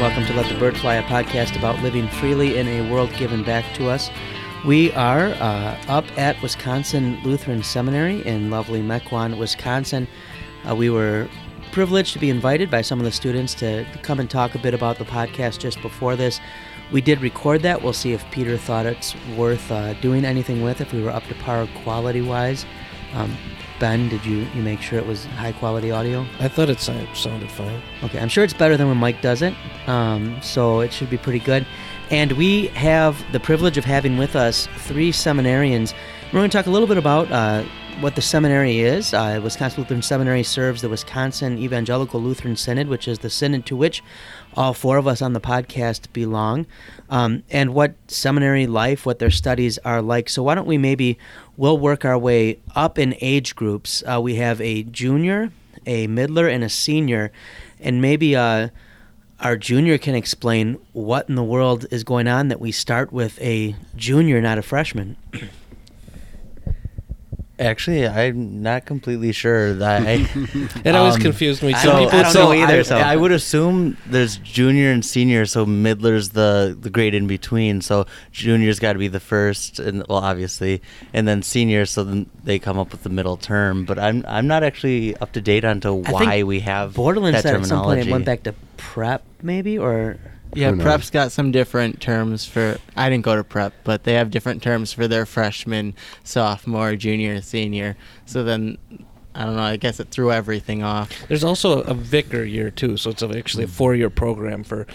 welcome to Let the Bird Fly, a podcast about living freely in a world given back to us. We are uh, up at Wisconsin Lutheran Seminary in lovely Mequon, Wisconsin. Uh, we were privileged to be invited by some of the students to come and talk a bit about the podcast just before this. We did record that. We'll see if Peter thought it's worth uh, doing anything with, if we were up to par quality wise. Um, Ben, did you, you make sure it was high quality audio? I thought it sounded fine. Okay, I'm sure it's better than when Mike does it, um, so it should be pretty good. And we have the privilege of having with us three seminarians. We're going to talk a little bit about uh, what the seminary is. Uh, Wisconsin Lutheran Seminary serves the Wisconsin Evangelical Lutheran Synod, which is the synod to which all four of us on the podcast belong, um, and what seminary life, what their studies are like. So, why don't we maybe we'll work our way up in age groups? Uh, we have a junior, a middler, and a senior, and maybe uh, our junior can explain what in the world is going on that we start with a junior, not a freshman. Actually, I'm not completely sure that I. It always um, confused me. I Some people I don't say- know either, I, so- I would assume there's junior and senior, so middler's the the grade in between. So junior's got to be the first, and well, obviously, and then senior. So then they come up with the middle term. But I'm I'm not actually up to date on to why we have Bordelin that said at some point it went back to prep, maybe, or Yeah, prep's got some different terms for. I didn't go to prep, but they have different terms for their freshman, sophomore, junior, senior. So then, I don't know. I guess it threw everything off. There's also a vicar year too, so it's actually a four-year program for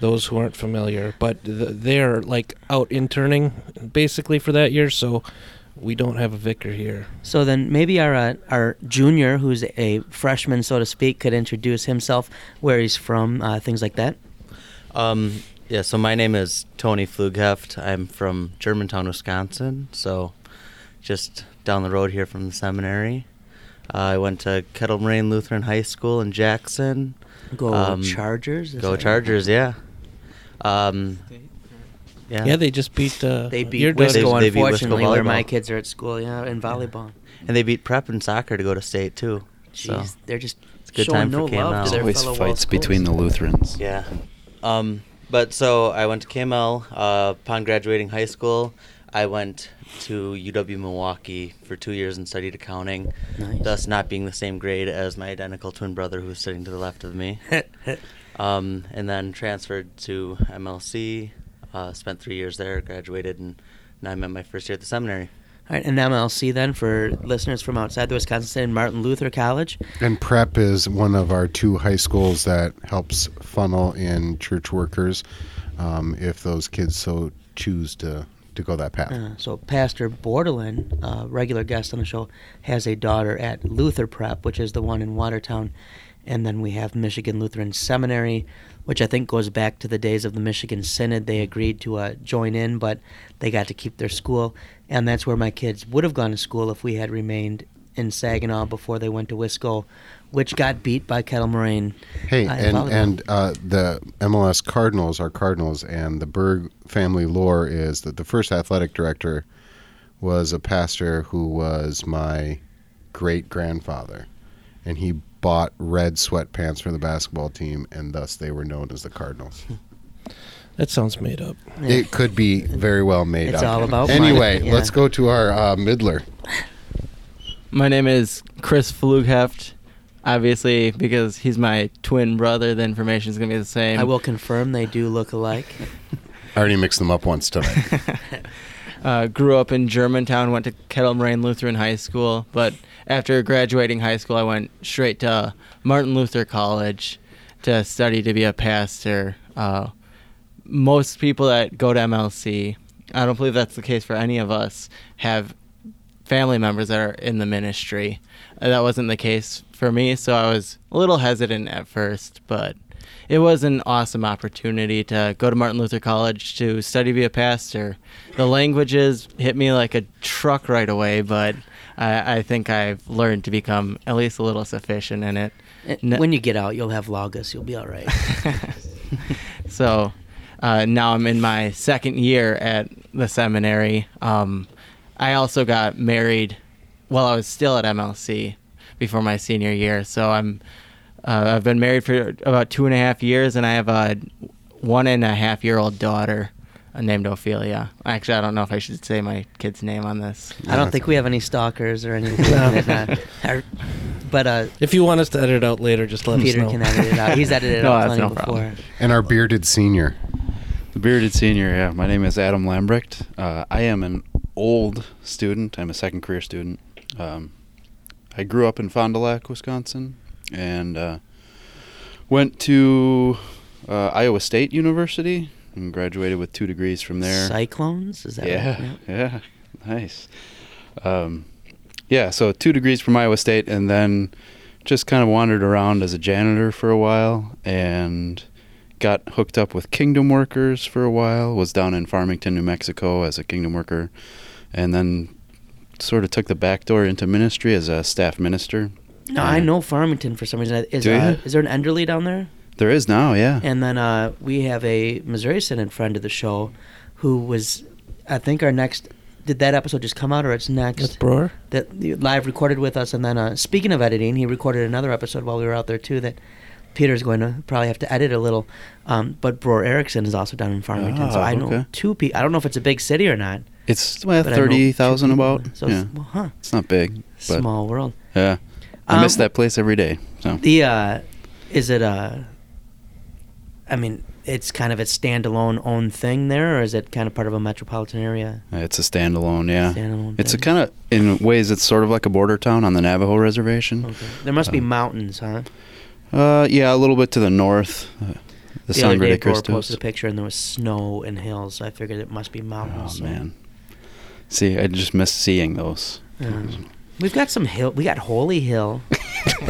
those who aren't familiar. But they're like out interning basically for that year, so we don't have a vicar here. So then maybe our uh, our junior, who's a freshman, so to speak, could introduce himself, where he's from, uh, things like that. Um, yeah, so my name is Tony Flugheft. I'm from Germantown, Wisconsin, so just down the road here from the seminary. Uh, I went to Kettle Moraine Lutheran High School in Jackson. Go Um, Chargers. Go that right? Chargers, yeah. Um, yeah. Yeah, they just beat. Uh, They beat your Wisco, district. They- they beat Wisco unfortunately, where my kids are at school. Yeah, in volleyball. and they beat prep and soccer to go to state too. So they're just a good showing time for no KML. love to There's always fights between the. Lutherans. yeah. Um, but so I went to KML. Uh, upon graduating high school, I went to UW Milwaukee for two years and studied accounting. Nice. thus not being the same grade as my identical twin brother who's sitting to the left of me. um, and then transferred to MLC, uh, spent three years there, graduated, and now I'm at my first year at the seminary. All right, and MLC then for listeners from outside the Wisconsin Martin Luther College. And prep is one of our two high schools that helps funnel in church workers um, if those kids so choose to, to go that path. Uh, so Pastor Bordelin, uh, regular guest on the show, has a daughter at Luther Prep, which is the one in Watertown, and then we have Michigan Lutheran Seminary, which I think goes back to the days of the Michigan Synod. They agreed to uh, join in, but they got to keep their school, and that's where my kids would have gone to school if we had remained in Saginaw before they went to Wisco, which got beat by Kettle Moraine. Hey, uh, and, and uh, the MLS Cardinals are Cardinals, and the Berg family lore is that the first athletic director was a pastor who was my great grandfather, and he bought red sweatpants for the basketball team, and thus they were known as the Cardinals. That sounds made up. It could be very well made It's up. all about money, Anyway, yeah. let's go to our uh, middler. My name is Chris Flugheft. Obviously, because he's my twin brother, the information is gonna be the same. I will confirm they do look alike. I already mixed them up once tonight. uh, grew up in Germantown, went to Kettle Moraine Lutheran High School, but after graduating high school, I went straight to Martin Luther College to study to be a pastor. Uh, most people that go to MLC, I don't believe that's the case for any of us, have family members that are in the ministry. Uh, that wasn't the case for me, so I was a little hesitant at first, but it was an awesome opportunity to go to Martin Luther College to study to be a pastor. The languages hit me like a truck right away, but I, I think I've learned to become at least a little sufficient in it. Uh, When you get out, you'll have Logos. You'll be all right. so uh, now I'm in my second year at the seminary. Um, I also got married while I was still at MLC before my senior year. So I'm uh, I've been married for about two and a half years, and I have a one and a half year old daughter named Ophelia. Actually, I don't know if I should say my kid's name on this. I don't think we have any stalkers or anything. like that. But uh, If you want us to edit it out later, just let Peter us know. Peter can edit it out. He's edited it No, out plenty no problem. before. And our bearded senior. The bearded senior, yeah. My name is Adam Lambrecht. Uh, I am an old student. I'm a second career student. Um, I grew up in Fond du Lac, Wisconsin, and uh, went to uh, Iowa State University and graduated with two degrees from there. Cyclones? Is that yeah, right? yeah, nice. Um, yeah, so two degrees from Iowa State, and then just kind of wandered around as a janitor for a while, and got hooked up with Kingdom Workers for a while. Was down in Farmington, New Mexico, as a Kingdom Worker, and then sort of took the back door into ministry as a staff minister. No, I know Farmington for some reason. Is Do uh, ya? is there an Enderley down there? There is now, yeah. And then uh, we have a Missouri Synod friend of the show, who was, I think, our next. Did that episode just come out, or it's next? That's Bror. that you live recorded with us, and then uh, speaking of editing, he recorded another episode while we were out there too. That Peter's going to probably have to edit a little. Um, but Bror Erickson is also down in Farmington, so Ah, I know okay. two people. I don't know if it's a big city or not. It's well, I thirty thousand about. So yeah, it's, well, huh, it's not big, but small world. yeah, I miss Um, that place every day. So The uh, is it uh, I mean, it's kind of a standalone own thing there, or is it kind of part of a metropolitan area? It's a standalone, yeah. Standalone It's a kind of, in ways, it's sort of like a border town on the Navajo reservation. Okay. There must be Um, mountains, huh? Uh, yeah, a little bit to the north. Uh, the, the other day, de Cristos. posted a picture, and there was snow and hills. So I figured it must be Oh mountains. so- man, see, I just miss seeing those. Um, we've got some hill. We got Holy Hill,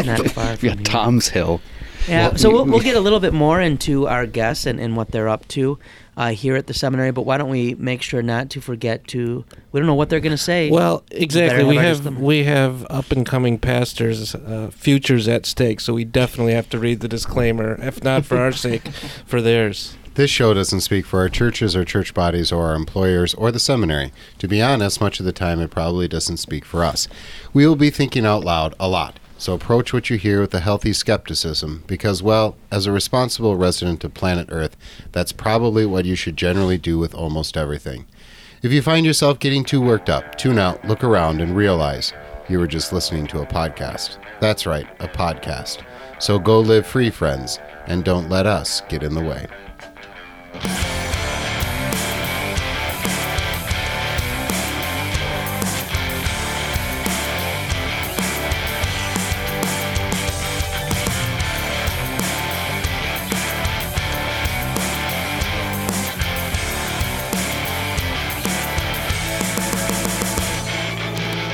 not far We got here. Tom's Hill. Yeah, so we- we'll, we'll get a little bit more into our guests and, and what they're up to uh, here at the seminary. But why don't we make sure not to forget to? We don't know what they're going to say. Well, exactly. We have disclaimer. we have up and coming pastors' uh, futures at stake, so we definitely have to read the disclaimer, if not for our sake, for theirs. This show doesn't speak for our churches or church bodies or our employers or the seminary. To be honest, much of the time it probably doesn't speak for us. We will be thinking out loud a lot, so approach what you hear with a healthy skepticism because, well, as a responsible resident of planet Earth, that's probably what you should generally do with almost everything. If you find yourself getting too worked up, tune out, look around, and realize you were just listening to a podcast. That's right, a podcast. So go live free, friends, and don't let us get in the way.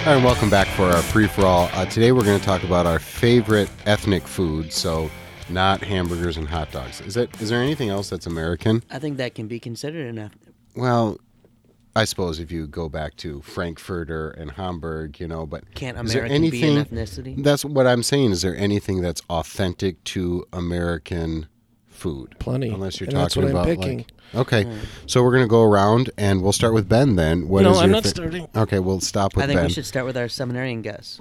And welcome back for our free for all. Uh, today we're going to talk about our favorite ethnic food, so not hamburgers and hot dogs. Is that is there anything else that's American? I think that can be considered enough. Well, I suppose if you go back to Frankfurter and Hamburg, you know, but Can't is there American be an anything- ethnicity? That's what I'm saying. Is there anything that's authentic to American food? Plenty. Unless you're And that's talking what I'm about picking. like Okay, so we're gonna go around and we'll start with Ben. Then what is no, your I'm not fa- starting. Okay, we'll stop with I think Ben. we should start with our seminarian guests.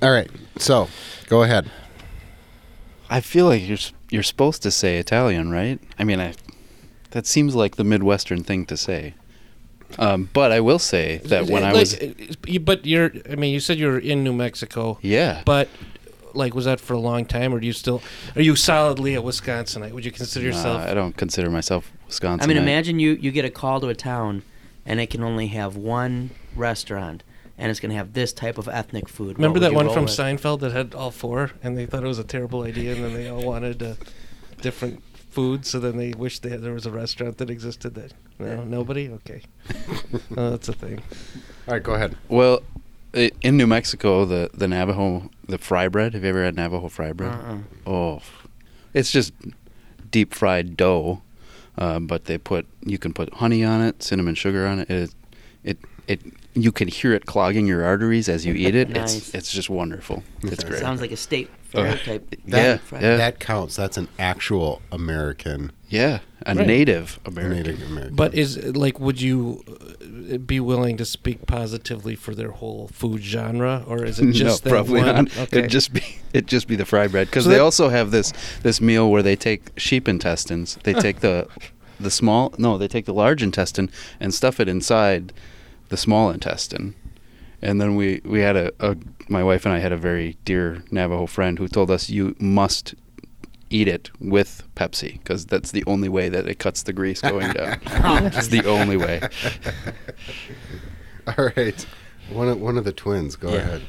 All right, so go ahead. I feel like you're you're supposed to say Italian, right? I mean, I that seems like the Midwestern thing to say. Um, but I will say that when I was, but you're. I mean, you said you were in New Mexico, yeah, but like, was that for a long time, or do you still? Are you solidly a Wisconsinite? Would you consider Nah, yourself? I don't consider myself Wisconsin. I mean, imagine you you get a call to a town, and it can only have one restaurant, and it's going to have this type of ethnic food. Remember that one from with? Seinfeld that had all four, and they thought it was a terrible idea, and then they all wanted uh, different foods. So then they wished they had, there was a restaurant that existed. That no, nobody. Okay, oh, that's a thing. All right, go ahead. Well, i- in New Mexico, the the Navajo the fry bread. Have you ever had Navajo fry bread? Uh-uh. Oh, it's just deep fried dough, uh, but they put you can put honey on it, cinnamon sugar on it. It it it you can hear it clogging your arteries as you eat it. Nice. It's it's just wonderful. It's great. Sounds like a state Uh, fair type. yeah, fried. yeah. That counts. That's an actual American Yeah, a Right. Native A American. Native American. But is like, would you uh, be willing to speak positively for their whole food genre, or is it just no, that probably one? not. Okay. It'd just be it just be the fry bread because So they that- also have this this meal where they take sheep intestines. They take the the small no, they take the large intestine and stuff it inside the small intestine. And then we we had a, a my wife and I had a very dear Navajo friend who told us you must eat it with Pepsi because that's the only way that it cuts the grease going down. it's the only way. All right. One of, one of the twins. Go Yeah. ahead.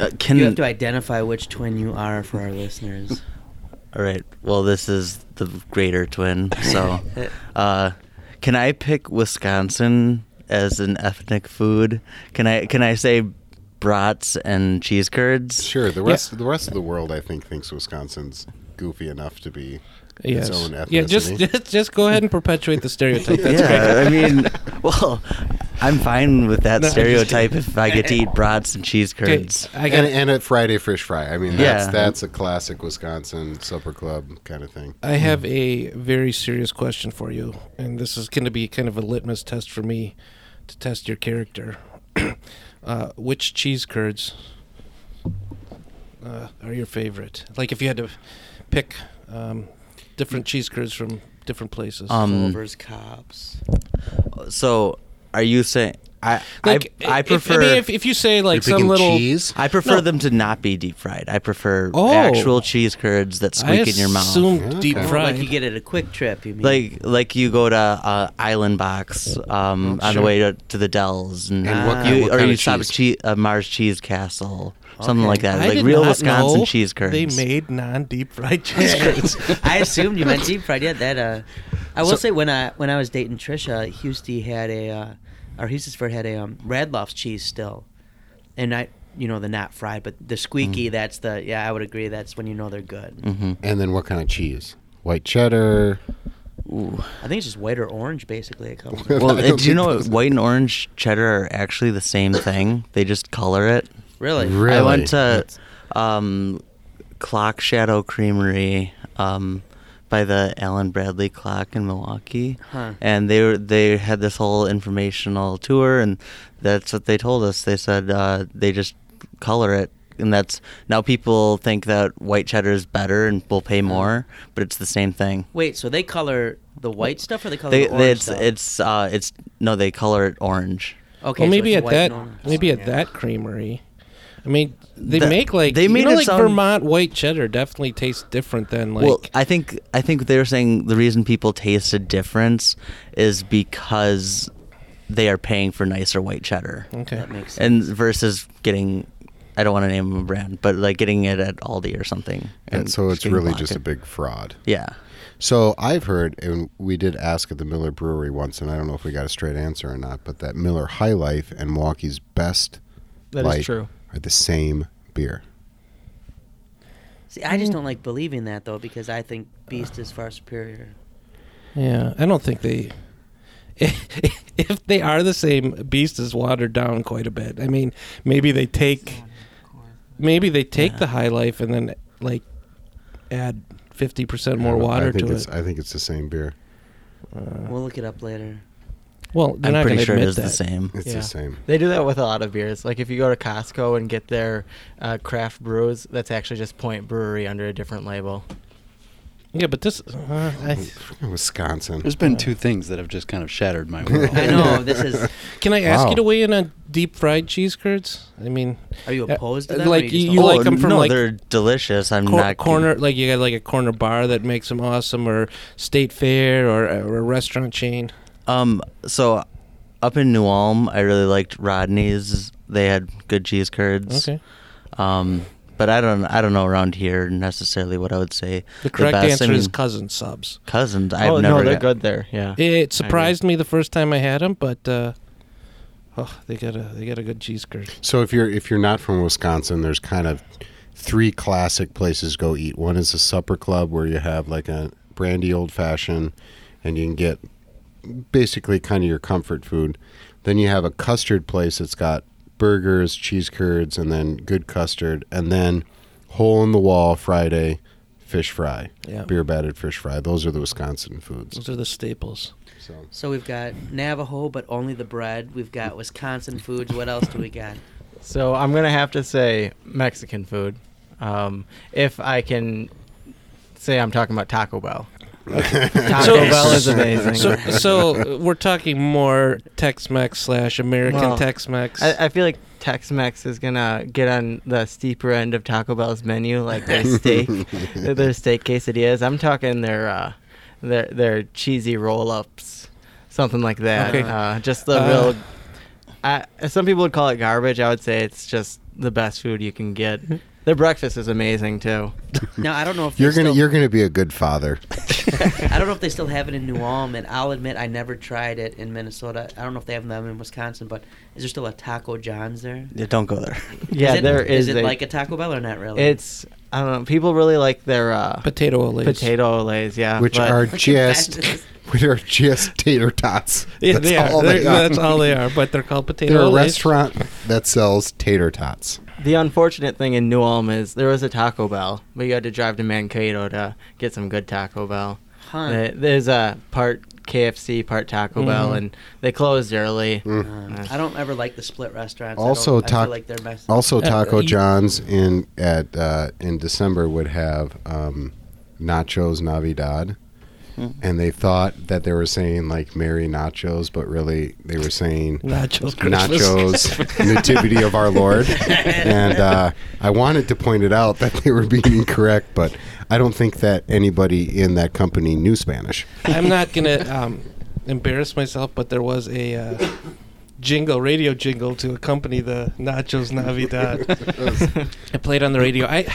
Uh, can You have to identify which twin you are for our listeners. All right. Well, this is the greater twin. So, uh, can I pick Wisconsin as an ethnic food? Can I can I say brats and cheese curds? Sure. The rest the rest of the world, I think, thinks Wisconsin's goofy enough to be Yes. its own ethnicity. Yeah, just, just just go ahead and perpetuate the stereotype. That's yeah, I mean, well, I'm fine with that No, stereotype if I get to eat brats and cheese Okay, curds. I got and, and a Friday fish fry. I mean, that's Yeah. that's a classic Wisconsin supper club kind of thing. I have a very serious question for you, and this is going to be kind of a litmus test for me to test your character. uh, which cheese curds uh, are your favorite? Like, if you had to pick um, different cheese curds from different places. Um, Culver's, Kopp's. So, are you saying I like, I, I if- prefer I mean, if, if you say like some little cheese. I prefer No. them to not be deep fried. I prefer Oh. actual cheese curds that I squeak in your mouth. assumed deep Okay. Oh, fried. like you get it a quick trip, you mean? like like you go to uh, Ehlenbach's um, Oh, on sure. the way to, to the Dells, and, And what you, what or you of stop at che- uh, Mars Cheese Castle, something Okay. like that, I like did real not Wisconsin know cheese curds. They made non-deep fried cheese curds. I assumed you meant deep fried. Yeah, that. Uh, I will So- say when I when I was dating Trisha, Husty had a, uh, or Hustisford had a um, Radloff's cheese still, and I, you know, the not fried, but the squeaky. Mm. That's the. Yeah, I would agree. That's when you know they're good. hmm And then what kind of cheese? White cheddar. Ooh. I think it's just white or orange, basically. It comes. Well, I don't do you think know those- white and orange cheddar are actually the same thing? They just color it. Really? Really? I went to um, Clock Shadow Creamery um, by the Allen Bradley Clock in Milwaukee, Huh. and they were they had this whole informational tour, and that's what they told us. They said uh, they just color it, and that's now people think that white cheddar is better and will pay more, but it's the same thing. Wait, so they color the white stuff or they color They, the orange it's stuff? it's uh, it's no, they color it orange. okay. well, so maybe it's at white that and orange. maybe at Yeah. that creamery. I mean, they The- make like they you made know, like sound- Vermont white cheddar definitely tastes different than like. well, I think I think they were saying the reason people taste a difference is because they are paying for nicer white cheddar, okay. That makes sense. and versus getting. I don't want to name a brand, but like getting it at Aldi or something. And so it's getting really blocked just a big fraud. Yeah. So I've heard, and we did ask at the Miller Brewery once, and I don't know if we got a straight answer or not, but that Miller High Life and Milwaukee's Best That is Light true. Are the same beer. See, I just don't like believing that though because I think Beast is far superior. Yeah, I don't think they. If they are the same, Beast is watered down quite a bit. I mean, maybe they take, maybe they take Yeah. the High Life and then like add fifty percent more don't- water I think to it's, it. I think it's the same beer. We'll look it up later. Well, they're I'm not pretty sure it admit is that. the same. It's Yeah. the same. They do that with a lot of beers. Like if you go to Costco and get their uh, craft brews, that's actually just Point Brewery under a different label. Yeah, but this. Uh, I, Wisconsin. There's been two things that have just kind of shattered my world. I know this is. can I ask Wow. you to weigh in on deep fried cheese curds? I mean, Are you Uh, opposed to uh, them? like, just you- don't you like like 'em from, no, like, they're delicious. I'm cor- not corner like you got like a corner bar that makes them awesome, or state fair, or, or a restaurant chain. Um, so up in New Ulm, I really liked Rodney's. They had good cheese curds. Okay. Um, but I don't, I don't know around here necessarily what I would say. The correct best, I answer is mean, cousin subs. cousins. I've oh never. no, they're got- good there. Yeah. It surprised me the first time I had them, but uh, oh, they got a they got a good cheese curd. So if you're if you're not from Wisconsin, there's kind of three classic places to go eat. One is a supper club where you have like a brandy old fashioned, and you can get basically kind of your comfort food. Then you have a custard place that's got burgers, cheese curds, and then good custard, and then hole in the wall Friday fish fry, Yeah. beer battered fish fry. Those are the Wisconsin foods. Those are the staples. So So we've got Navajo, but only the bread. We've got Wisconsin foods. What else do we got? So I'm gonna have to say Mexican food. Um, if I can say I'm talking about Taco Bell. Taco So- Bell is amazing. So, so we're talking more Tex-Mex slash American Well, Tex-Mex. I, I feel like Tex-Mex is gonna get on the steeper end of Taco Bell's menu, like their steak, their steak quesadillas. I'm talking their uh, their their cheesy roll-ups, something like that. Okay. Uh, just the Uh, real. I, some people would call it garbage. I would say it's just the best food you can get. Their breakfast is amazing too. Now I don't know if they you're gonna still, you're gonna be a good father. I don't know if they still have it in New Ulm, and I'll admit I never tried it in Minnesota. I don't know if they have them in Wisconsin, but is there still a Taco John's there? Yeah, don't go there. Yeah, is it, there is. Is it a- like a Taco Bell or not really? It's I don't know. People really like their uh, Potato Olés. potato Olés. Yeah, which but- are just that. which are just tater tots. Yeah, That's they are. all They're- That's all they are. But they're called potato They're a Olés. restaurant that sells tater tots. The unfortunate thing in New Ulm is there was a Taco Bell, but you had to drive to Mankato to get some good Taco Bell. Huh. There's a part KFC, part Taco Bell, Mhm. and they closed early. Mm. Uh, I don't ever like the split restaurants. Also, I, don't, I tac- feel like they're best. Also, Uh, Taco you- John's in at uh, in December would have um, nachos Navidad, Hmm. and they thought that they were saying like Merry Nachos, but really they were saying Nachos. Nachos Nativity of Our Lord. And uh, I wanted to point it out that they were being incorrect, but I don't think that anybody in that company knew Spanish. I'm not gonna um, embarrass myself, but there was a uh, jingle, radio jingle to accompany the Nachos Navidad. it played on the radio. I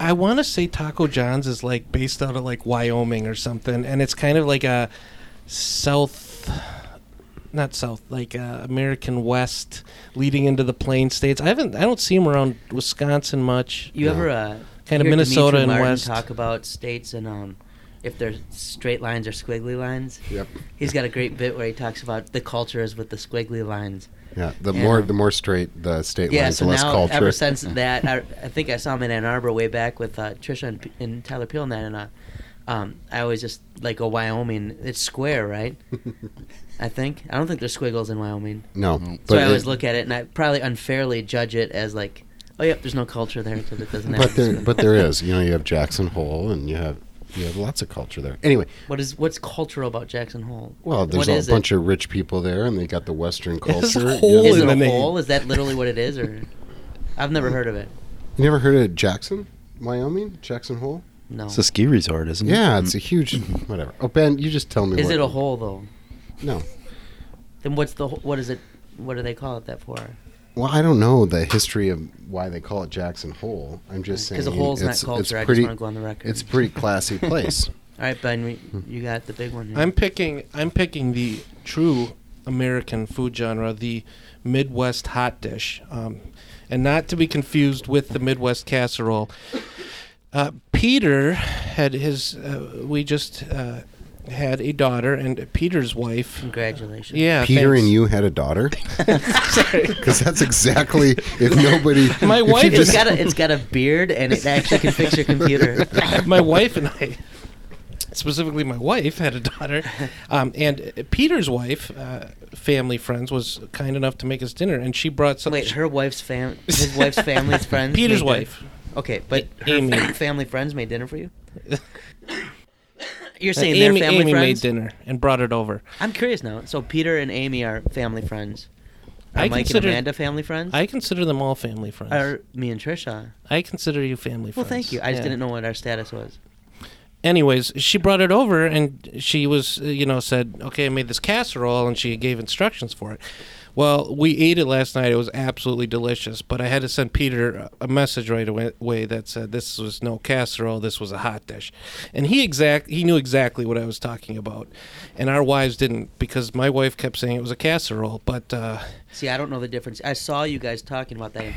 I want to say Taco John's is like based out of like Wyoming or something, and it's kind of like a South. Not South, like uh, American West, leading into the Plain States. I haven't, I don't see them around Wisconsin much. You No. ever uh, Kind of Minnesota Demetri and Martin West. talk about states and um, if they're straight lines or squiggly lines? Yep. He's got a great bit where he talks about the culture is with the squiggly lines. Yeah. The Yeah. more the more straight the state Yeah, lines, so the less now culture. ever since that, I, I think I saw him in Ann Arbor way back with uh, Trisha and, and Tyler Peel and that, and uh, um, I always just like go Wyoming. It's square, right? I think I don't think there's squiggles in Wyoming, no, so but I always it- look at it and I probably unfairly judge it as like, oh yep, there's no culture there because it doesn't but there, but there is. You know, you have Jackson Hole, and you have you have lots of culture there. Anyway, What is what's cultural about Jackson Hole? well, there's a is it? bunch of rich people there, and they got the Western There's a culture. hole Is in it a name. hole? Is that literally what it is, or I've never heard of it. You never heard of Jackson, Wyoming? Jackson Hole? No. It's a ski resort, isn't it? Yeah, it's mm. a huge whatever. Oh, Ben, you just tell me. Is what, it a hole though? No. Then what's the what is it? What do they call it that for? Well, I don't know the history of why they call it Jackson Hole. I'm just saying Because a hole's not it's, culture. It's I just want to go on the record. It's a pretty classy place. All right, Ben, we, you got the big one. Here. I'm picking. I'm picking the true American food genre, the Midwest hot dish, um, and not to be confused with the Midwest casserole. Uh, Peter had his. Uh, we just uh, had a daughter, and Peter's wife. Congratulations. Yeah, Peter thanks. and you had a daughter? Sorry. Because that's exactly if nobody. My if wife It's is- got a it's got a beard and it actually can fix your computer. my wife and I, specifically my wife, had a daughter, um, and Peter's wife, uh, family friends, was kind enough to make us dinner, and she brought some. Wait, her wife's fam his wife's family's friends. Peter's made dinner- wife. Okay, but her Amy. family friends made dinner for you. You're saying Uh, Amy, they're family Amy made dinner and brought it over. I'm curious now. So Peter and Amy are family friends. Are I Mike consider- and Amanda family friends? I consider them all family friends. Are me and Trisha? I consider you family Well, friends. Well, thank you. I just Yeah. didn't know what our status was. Anyways, she brought it over and she was, uh, you know, said, okay, I made this casserole and she gave instructions for it. Well, we ate it last night. It was absolutely delicious, but I had to send Peter a message right away- that said this was no casserole, this was a hot dish. And he exact he knew exactly what I was talking about. And our wives didn't because my wife kept saying it was a casserole, but uh, See, I don't know the difference. I saw you guys talking about that.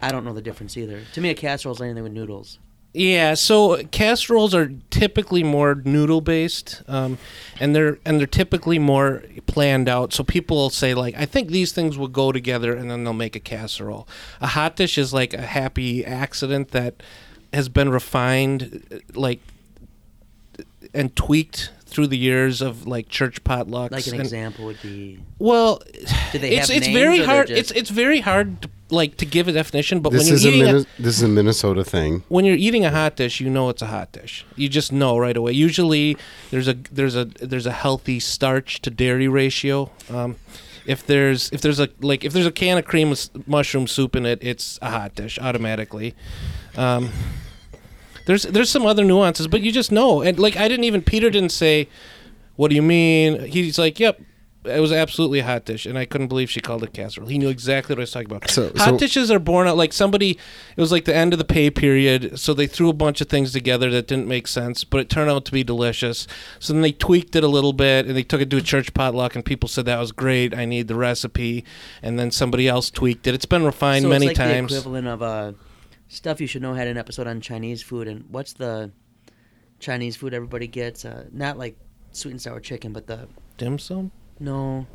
I don't know the difference either. To me, a casserole is anything with noodles. Yeah, so casseroles are typically more noodle based, um, and they're and they're typically more planned out. So people will say like, I think these things will go together, and then they'll make a casserole. A hot dish is like a happy accident that has been refined, uh, like, and tweaked through the years of like church potlucks. Like an and- example would be. Well, Do they it's have it's names very hard. just- It's it's very hard to, like to give a definition. But This when you're is a eating a, this is a Minnesota thing. when you're eating a hot dish, you know it's a hot dish. You just know right away. Usually, there's a there's a there's a healthy starch to dairy ratio. Um, if there's if there's a like if there's a can of cream with mushroom soup in it, it's a hot dish automatically. Um, there's there's some other nuances, but you just know. And like I didn't even Peter didn't say, "What do you mean?" He's like, "Yep." It was absolutely a hot dish, and I couldn't believe she called it casserole. He knew exactly what I was talking about. So- hot so- dishes are born out like somebody. It was like the end of the pay period, so they threw a bunch of things together that didn't make sense, but it turned out to be delicious. So then they tweaked it a little bit, and they took it to a church potluck, and people said that was great. I need the recipe, and then somebody else tweaked it. It's been refined so many it's like times. the equivalent of uh, stuff you should know had an episode on Chinese food and what's the Chinese food everybody gets? Uh, not like sweet and sour chicken, but the Dim sum. No,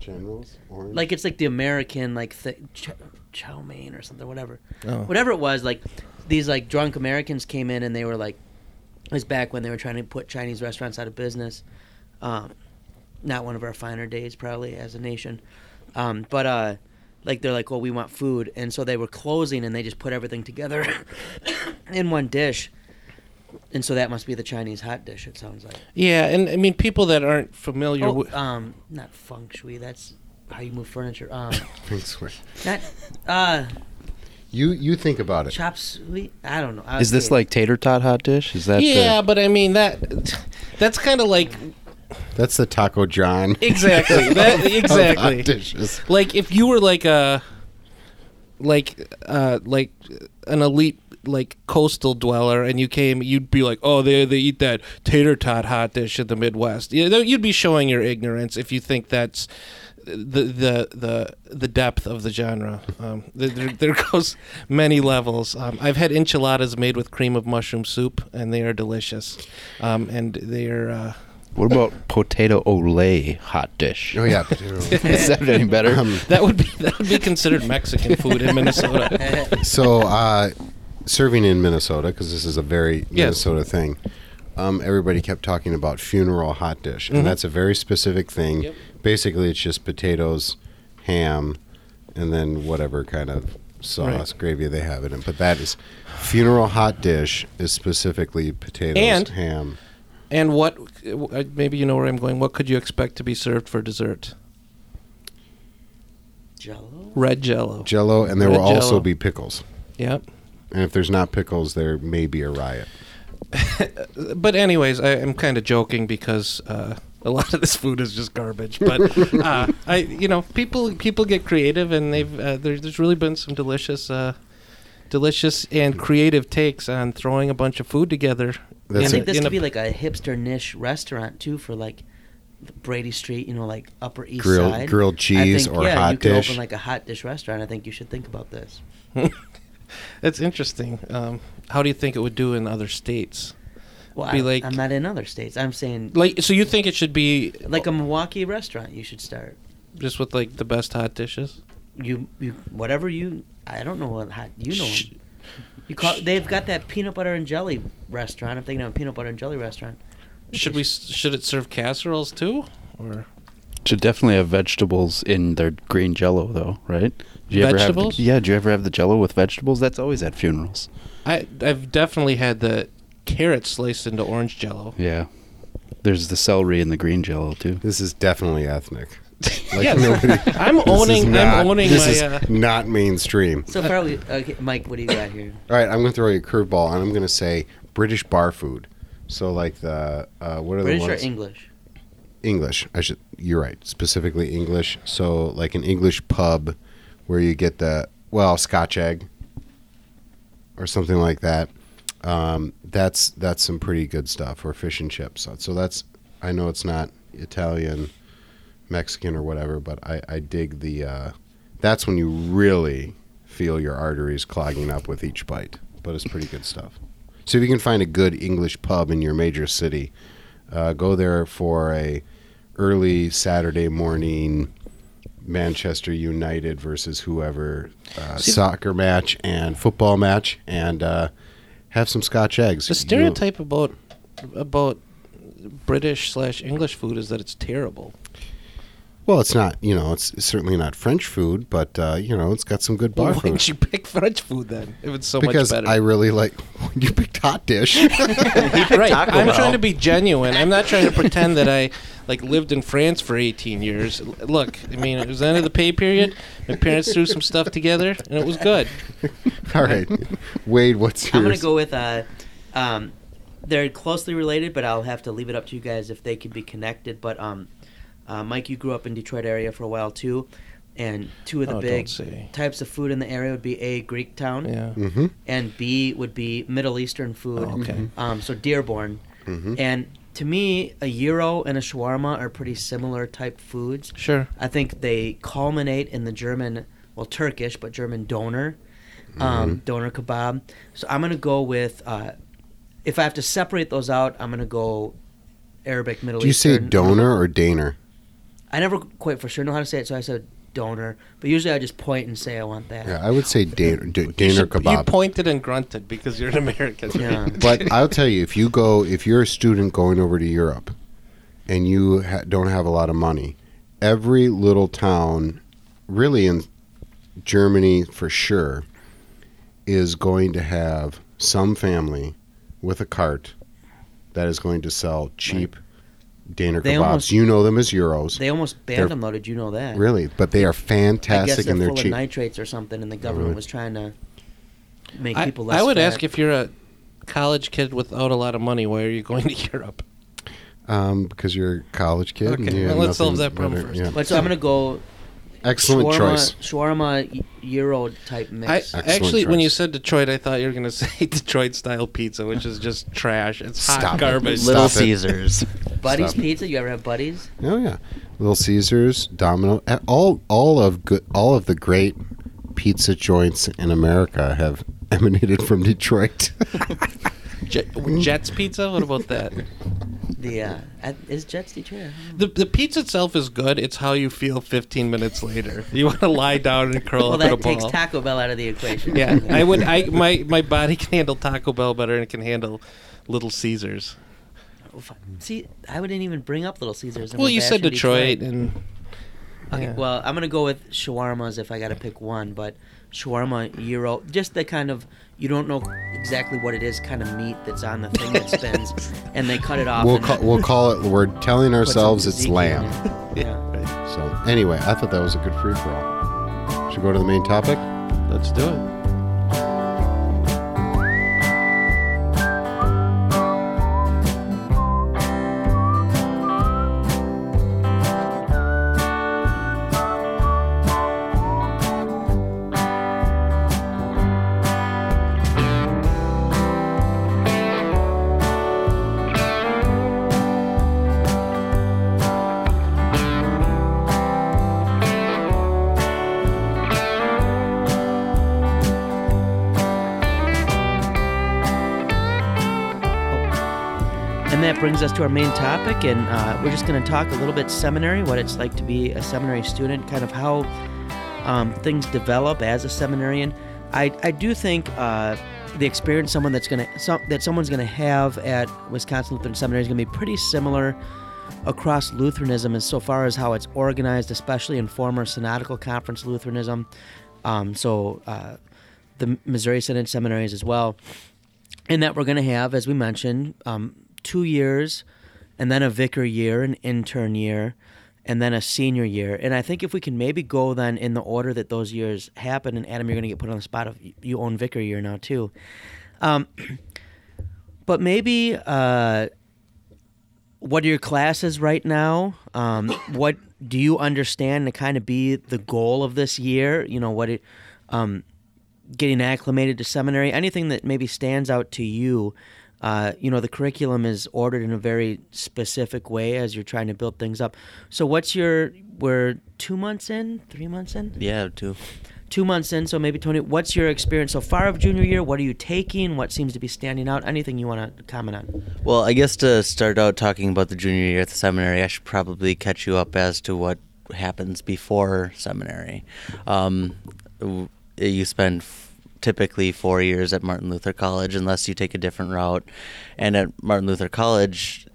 Generals, orange. like it's like the American like th- ch- chow mein or something, whatever, Oh. whatever it was. Like these like drunk Americans came in and they were like, it was back when they were trying to put Chinese restaurants out of business. Um, not one of our finer days probably as a nation, um, but uh, like they're like, well, we want food, and so they were closing and they just put everything together in one dish. And so that must be the Chinese hot dish. It sounds like. Yeah, and I mean people that aren't familiar Oh, with. um, not feng shui. That's how you move furniture. Um, Thanks, Sue. not uh, You you think about it. chop suey. I don't know. I Is this like tater tot hot dish? Is that yeah, the, but I mean that. That's kind of like That's the Taco John. exactly that exactly. hot dishes. like if you were like a like uh like an elite like coastal dweller and you came you'd be like oh they they eat that tater tot hot dish in the midwest yeah th- you'd be showing your ignorance if you think that's the the the the depth of the genre um there, there, there goes many levels um, i've had enchiladas made with cream of mushroom soup and they are delicious um and they are uh What about potato Olé hot dish? Oh yeah. potato. Is that any better? Um, that would be that would be considered mexican food in minnesota so uh, serving in Minnesota because this is a very Yes. Minnesota thing. Um, everybody kept talking about funeral hot dish, and Mhm. that's a very specific thing. Yep. Basically, it's just potatoes, ham, and then whatever kind of sauce gravy they have in it. But that is funeral hot dish is specifically potatoes, And- ham. And what? uh, Maybe you know where I'm going. What could you expect to be served for dessert? Jello. Red Jello. Jello, and there Red will also Jell-O. be pickles. Yep. And if there's not pickles, there may be a riot. But anyways, I, I'm kind of joking because uh, a lot of this food is just garbage. But uh, I, you know, people people get creative, and they've uh, there, there's really been some delicious, uh, delicious and creative takes on throwing a bunch of food together. I That's in think a- this in could a- be like a hipster niche restaurant too for like Brady Street, you know, like Upper East Grilled- Side. grilled I cheese think, or yeah, hot you could dish. open like a hot dish restaurant. I think you should think about this. It's interesting. Um, how do you think it would do in other states? Well, Be I, like- I'm not in other states. I'm saying Like, so you think it should be like a Milwaukee restaurant. You should start. just with like the best hot dishes? You you whatever you. I don't know what hot you know. Sh- You call. They've got that peanut butter and jelly restaurant. I'm thinking of a peanut butter and jelly restaurant. Should we? Should it serve casseroles too, or Should definitely have vegetables in their green jello, though, right? Do Ever Vegetables? have yeah. Do you ever have the jello with vegetables? That's always at funerals. I? I've definitely had the carrots sliced into orange jello. Yeah. There's the celery and the green jello too. This is definitely ethnic. Like Yes. nobody. I'm owning. not- I'm owning This my. is uh, not mainstream. So probably, okay, Mike, what do you got here? All right, I'm going to throw you a curveball, and I'm going to say British bar food. So like the uh, what are British the or? English? English. I should. You're right. Specifically English. So like an English pub, where you get the well Scotch egg, or something like that. Um, that's that's some pretty good stuff. Or fish and chips. So, that's. I know it's not Italian, Mexican, or whatever, but I, I dig the. Uh, that's when you really feel your arteries clogging up with each bite. But it's pretty good stuff. So if you can find a good English pub in your major city, uh, go there for a early Saturday morning Manchester United versus whoever uh, See- soccer match and football match, and uh, have some Scotch eggs. The You- stereotype about about British slash English food is that it's terrible. Well, it's not. You know, it's, it's certainly not French food, but uh, you know, it's got some good bar Why food. didn't you pick French food then? If it's so because much better. I really like. You picked hot dish. right. Taco I'm Bell. trying to be genuine. I'm not trying to pretend that I like lived in France for 18 years. Look, I mean, it was the end of the pay period. My parents threw some stuff together, and it was good. All right, Wade, what's yours? I'm gonna go with uh, um, they're closely related, but I'll have to leave it up to you guys if they could be connected. But um, uh, Mike, you grew up in Detroit area for a while too, and two of the Oh, big types of food in the area would be a Greek town, Yeah. Mm-hmm. and B would be Middle Eastern food. Oh, okay. Um, so Dearborn, Mm-hmm. and to me, a gyro and a shawarma are pretty similar type foods. Sure. I think they culminate in the German, well, Turkish, but German doner, um, doner kebab. So I'm gonna go with, uh, if I have to separate those out, I'm gonna go Arabic, Middle Eastern. Do you say Eastern. donor or daner? I never quite for sure know how to say it, so I said donor. But usually I just point and say I want that. Yeah, I would say daner, d- You, daner you pointed and grunted because you're an American. Yeah. but I'll tell you, if you go, if you're a student going over to Europe, and you ha- don't have a lot of money, every little town, really in Germany for sure, is going to have some family with a cart that is going to sell cheap Daner They kebabs. almost- you know them as euros, They almost They're- banned them though. Did you know that? really, but they are I guess fantastic they're and they're full cheap. of nitrates or something, and the government Really? was trying to make I, people less. I would fat. ask if you're a college kid without a lot of money, why are you going to Europe? Um, because you're a college kid. and Okay, you well, let's solve that problem better- first. yeah. But so I'm gonna go Excellent shawarma, choice. Shawarma y- Euro type mix. Excellent actually, when you said Detroit, I thought you were going to say Detroit style pizza, which is just trash. It's hot Stop it. garbage. Stop Little it. Caesars. Buddy's Stop it. Pizza. You ever have Buddy's? Oh yeah, Little Caesars, Domino, all all of good, all of the great pizza joints in America have emanated from Detroit. Jet, Jets pizza? What about that? The uh, at, is Jets Detroit? I. The, the pizza itself is good. It's how you feel 15 minutes later. You want to lie down and curl Well, up in a ball. Well, that takes. Taco Bell out of the equation. yeah, I would. I my my body can handle Taco Bell better than it can handle Little Caesars. See, I wouldn't even bring up Little Caesars. and Well, you said bashing Detroit, and Okay, yeah. well, I'm gonna go with shawarmas if I got to pick one, but shawarma euro, just the kind of you don't know exactly what it is, kind of meat that's on the thing that spins, and they cut it off. we'll call, we'll call it. We're telling ourselves it's lamb. it. Yeah. So anyway, I thought that was a good free for all. Should we go to the main topic. let's do it. Us to our main topic, and uh, we're just going to talk a little bit seminary, what it's like to be a seminary student, kind of how um, things develop as a seminarian. I, I do think uh, the experience someone that's going to some, that someone's going to have at Wisconsin Lutheran Seminary is going to be pretty similar across Lutheranism as so far as how it's organized, especially in former Synodical Conference Lutheranism. Um, so uh, the Missouri Synod seminaries as well and that we're going to have, as we mentioned, um, two years, and then a vicar year, an intern year, and then a senior year. And I think if we can maybe go then in the order that those years happen, and Adam, you're going to get put on the spot of you own vicar year now too. Um, but maybe uh, what are your classes right now? Um, what do you understand to kind of be the goal of this year? You know what it. Um, getting acclimated to seminary, anything that maybe stands out to you. Uh, you know, the curriculum is ordered in a very specific way as you're trying to build things up. So, what's your? We're two months in, three months in, Yeah, two. two months in. So maybe Tony, what's your experience so far of junior year? What are you taking? What seems to be standing out? Anything you want to comment on? Well, I guess to start out talking about the junior year at the seminary, I should probably catch you up as to what happens before seminary. Um, you spend typically four years at Martin Luther College, unless you take a different route. And at Martin Luther College,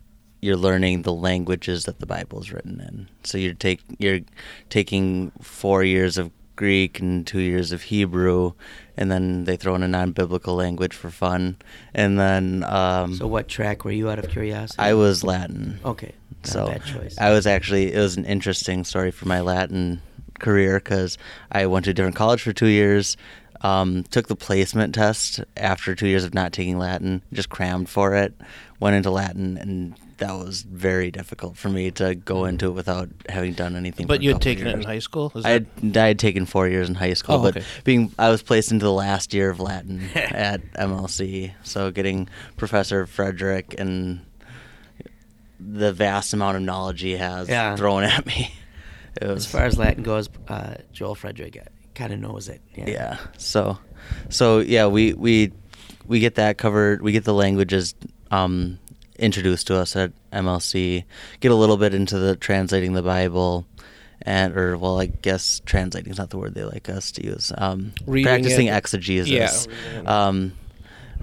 you're learning the languages that the Bible is written in. So you're take you're taking four years of Greek and two years of Hebrew, and then they throw in a non-biblical language for fun, and then um, So what track were you out of curiosity? I was Latin. Okay. Not so a bad choice. I was actually it was an interesting story for my Latin career because I went to a different college for two years. Um, took the placement test after two years of not taking Latin, just crammed for it, went into Latin, and that was very difficult for me to go into it without having done anything. But you had taken it in high school? Is I had, I had taken four years in high school, Oh, but okay. being I was placed into the last year of Latin at MLC, so getting Professor Frederick and the vast amount of knowledge he has Yeah. thrown at me. As far as Latin goes, uh, Joel Frederick kind of knows it. Yeah. yeah. So, so yeah, we we we get that covered. We get the languages um, introduced to us at MLC. Get a little bit into the translating the Bible, and or well, I guess translating is not the word they like us to use. Um, Reading practicing it. exegesis. Yeah, reading it. Um,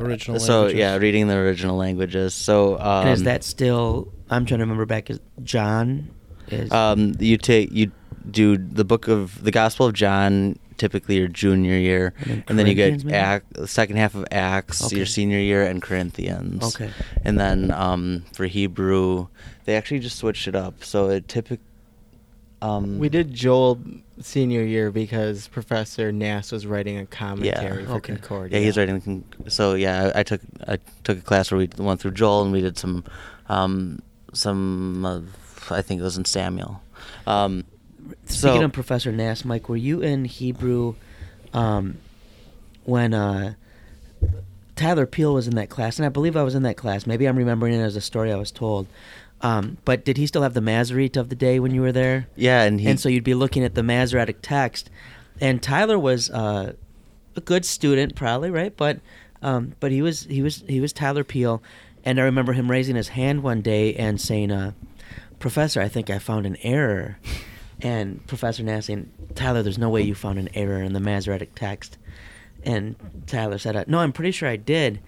Original so languages. yeah, reading the original languages. So um, and is that still? I'm trying to remember back. Is John? Is Um, you take you do the book of the Gospel of John, typically your junior year, And then and then you get? Act, the second half of Acts Okay. your senior year, and Corinthians. Okay. And then um, for Hebrew, they actually just switched it up. So it typically. Um, We did Joel senior year because Professor Nass was writing a commentary for okay. Concordia. Yeah, he's writing. con- So yeah, I, I took I took a class where we went through Joel and we did some, um, some of I think it was in Samuel. Um, Speaking so of Professor Nass, Mike, were you in Hebrew um, when uh, Tyler Peel was in that class? And I believe I was in that class. Maybe I'm remembering it as a story I was told. Um, but did he still have the Masoret of the day when you were there? yeah, and he and so you'd be looking at the Masoretic text. And Tyler was uh, a good student, probably right, but um, but he was he was he was Tyler Peel, and I remember him raising his hand one day and saying, uh, "Professor, I think I found an error." And Professor Nass and "Tyler, there's no way you found an error in the Masoretic text." And Tyler said, uh, "No, I'm pretty sure I did."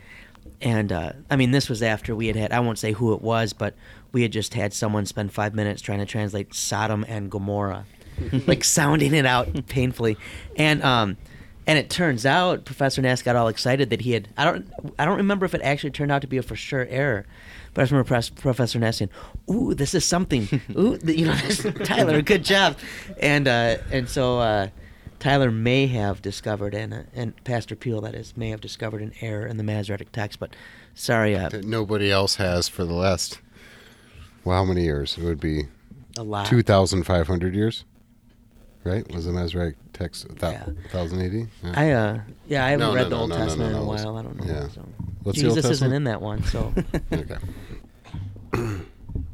And uh, I mean, this was after we had had, I won't say who it was, but we had just had someone spend five minutes trying to translate Sodom and Gomorrah, like sounding it out painfully. And, um, and it turns out Professor Nass got all excited that he had, I don't, I don't remember if it actually turned out to be a for sure error. But I remember Pres- Professor Nass saying, "Ooh, this is something. Ooh, you know, Tyler, good job." And uh, and so uh, Tyler may have discovered, and uh, and Pastor Peel, that is, may have discovered an error in the Masoretic text. But sorry, uh, that nobody else has for the last. Well, how many years? It would be a lot. 2,500 years, right? Was the Masoretic text Yeah. 1,080? Yeah. I uh, yeah, I haven't No, read no, the no, Old no, no, Testament no, in a no, it's- while. I don't know. yeah. So. What's the Old Jesus isn't in that one, so okay.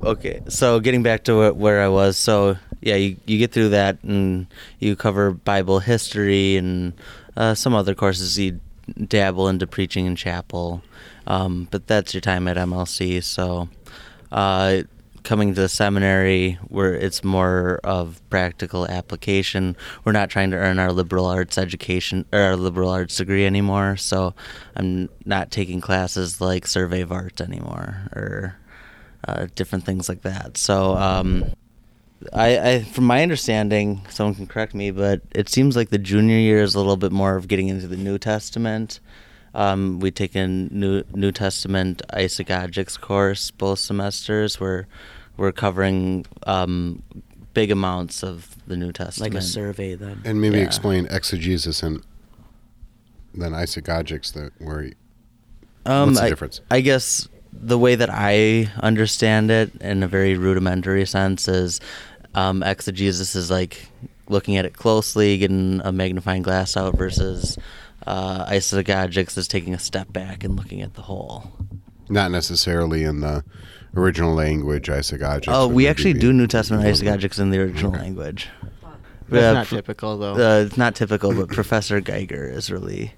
Okay, so getting back to wh- where I was, so yeah, you, you get through that and you cover Bible history and uh, some other courses. You dabble into preaching in chapel, um, but that's your time at MLC. So uh, coming to the seminary, where it's more of practical application. We're not trying to earn our liberal arts education or our liberal arts degree anymore. So I'm not taking classes like Survey of Art anymore or uh, different things like that. So, um, I, I, from my understanding, someone can correct me, but it seems like the junior year is a little bit more of getting into the New Testament. Um, we take a New New Testament isagogics course both semesters. Where we're covering um, big amounts of the New Testament. like a survey then. And maybe Yeah. explain exegesis and then isagogics that where Um, What's the I, difference? I guess the way that I understand it, in a very rudimentary sense, is um, exegesis is like looking at it closely, getting a magnifying glass out, versus uh, isagogics is taking a step back and looking at the whole. not necessarily in the original language isagogics. oh, we actually do New Testament isagogics in the original Okay. language. That's Uh, not pr- typical though. Uh, it's not typical, but Professor Geiger is really,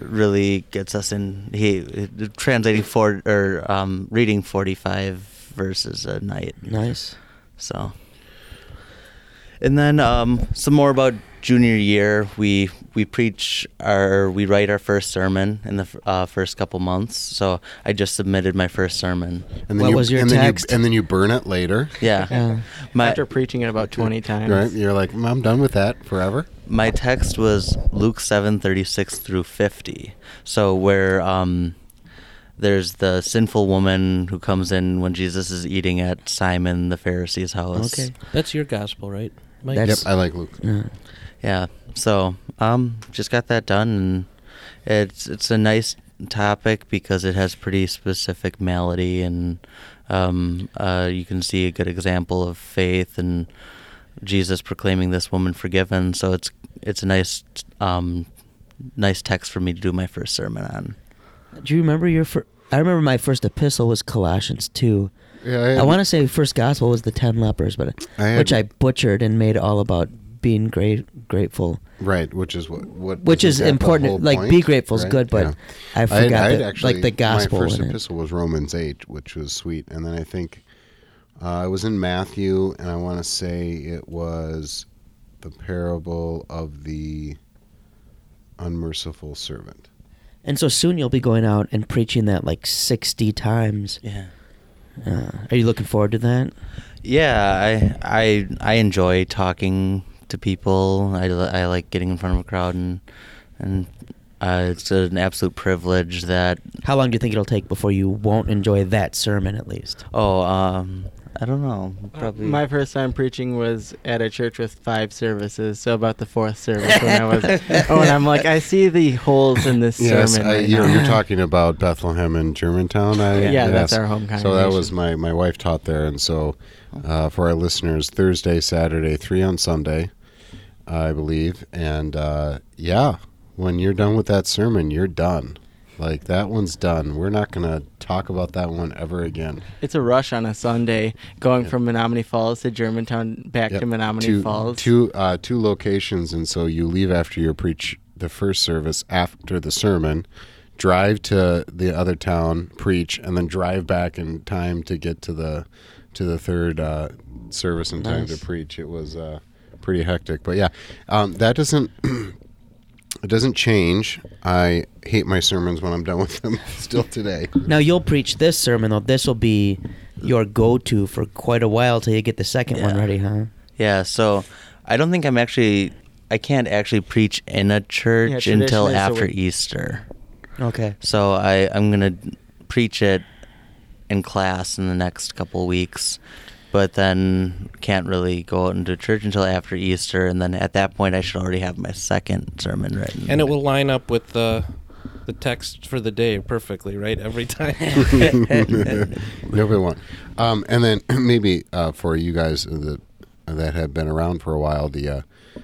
really gets us in. He translating four or um, reading forty-five verses a night. Nice. So, and then um, some more about junior year, we we preach our we write our first sermon in the uh, first couple months. So I just submitted my first sermon. And What you, was your and text? Then you, and then you burn it later. Yeah, Yeah. my After preaching it about 20 times. Right? You're like, "Mm, I'm done with that forever. my text was Luke seven thirty six through fifty. So where um, there's the sinful woman who comes in when Jesus is eating at Simon the Pharisee's house. Okay. That's your gospel, right? Mike? That's- Yep, I like Luke. Yeah. Yeah. So um, just got that done, and it's it's a nice topic because it has pretty specific melody, and um, uh, you can see a good example of faith and Jesus proclaiming this woman forgiven. So it's it's a nice um, nice text for me to do my first sermon on. Do you remember your first? I remember my first epistle was Colossians 2. Yeah, I want to say first gospel was the 10 lepers, but I had- which I butchered and made all about being great grateful. Right, which is what what Which isn't is that the important. Like, point, be grateful is right? good, but Yeah. I had- forgot had that, actually, like the gospel. My first in it. epistle was Romans eight, which was sweet, and then I think uh, I was in Matthew, and I want to say it was the parable of the unmerciful servant. And so soon you'll be going out and preaching that like 60 times. Yeah. Uh, are you looking forward to that? Yeah, I I I enjoy talking to people. I, I like getting in front of a crowd and and uh, it's an absolute privilege that How long do you think it'll take before you won't enjoy that sermon at least? oh um I don't know Uh, probably My first time preaching was at a church with five services, so about the fourth service when I was. oh, and I'm like, I see the holes in this Yes, sermon. I, right you're, you're talking about Bethlehem and Germantown. I, Yeah, that's our home So that was my my wife taught there, and so uh, for our listeners, Thursday, Saturday, three on Sunday, I believe, and uh, yeah, when you're done with that sermon, you're done. Like that one's done. We're not gonna talk about that one ever again. It's a rush on a Sunday going Yep. from Menomonee Falls to Germantown back Yep. to Menomonee two, Falls. Two uh, two locations, and so you leave after you preach the first service after the sermon, drive to the other town, preach, and then drive back in time to get to the to the third uh, service in time to preach. It was uh, pretty hectic, but yeah, um, that doesn't. It doesn't change. I hate my sermons when I'm done with them still today. Now you'll preach this sermon though. This will be your go-to for quite a while till you get the second one ready, huh? yeah so I don't think I'm actually I can't actually preach in a church tradition until after wait. Easter Okay. so I I'm gonna preach it in class in the next couple weeks but then can't really go out into church until after Easter, and then at that point I should already have my second sermon written. And it will line up with the the text for the day perfectly, right? Every time. Nobody want. Um, and then maybe uh, for you guys that that have been around for a while, the uh,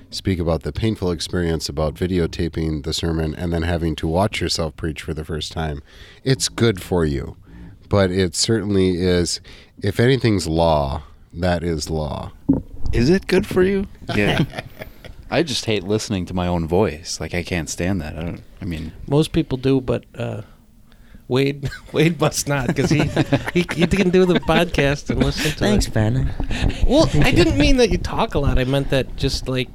speak about the painful experience about videotaping the sermon and then having to watch yourself preach for the first time. It's good for you, but it certainly is. If anything's law, that is law. Is it good for you? Yeah. I just hate listening to my own voice. Like I can't stand that. I don't. I mean, Most people do, but uh, Wade Wade must not because he, he he can do the podcast and listen to Thanks, it. Ben. Well, I didn't mean that you talk a lot. I meant that just like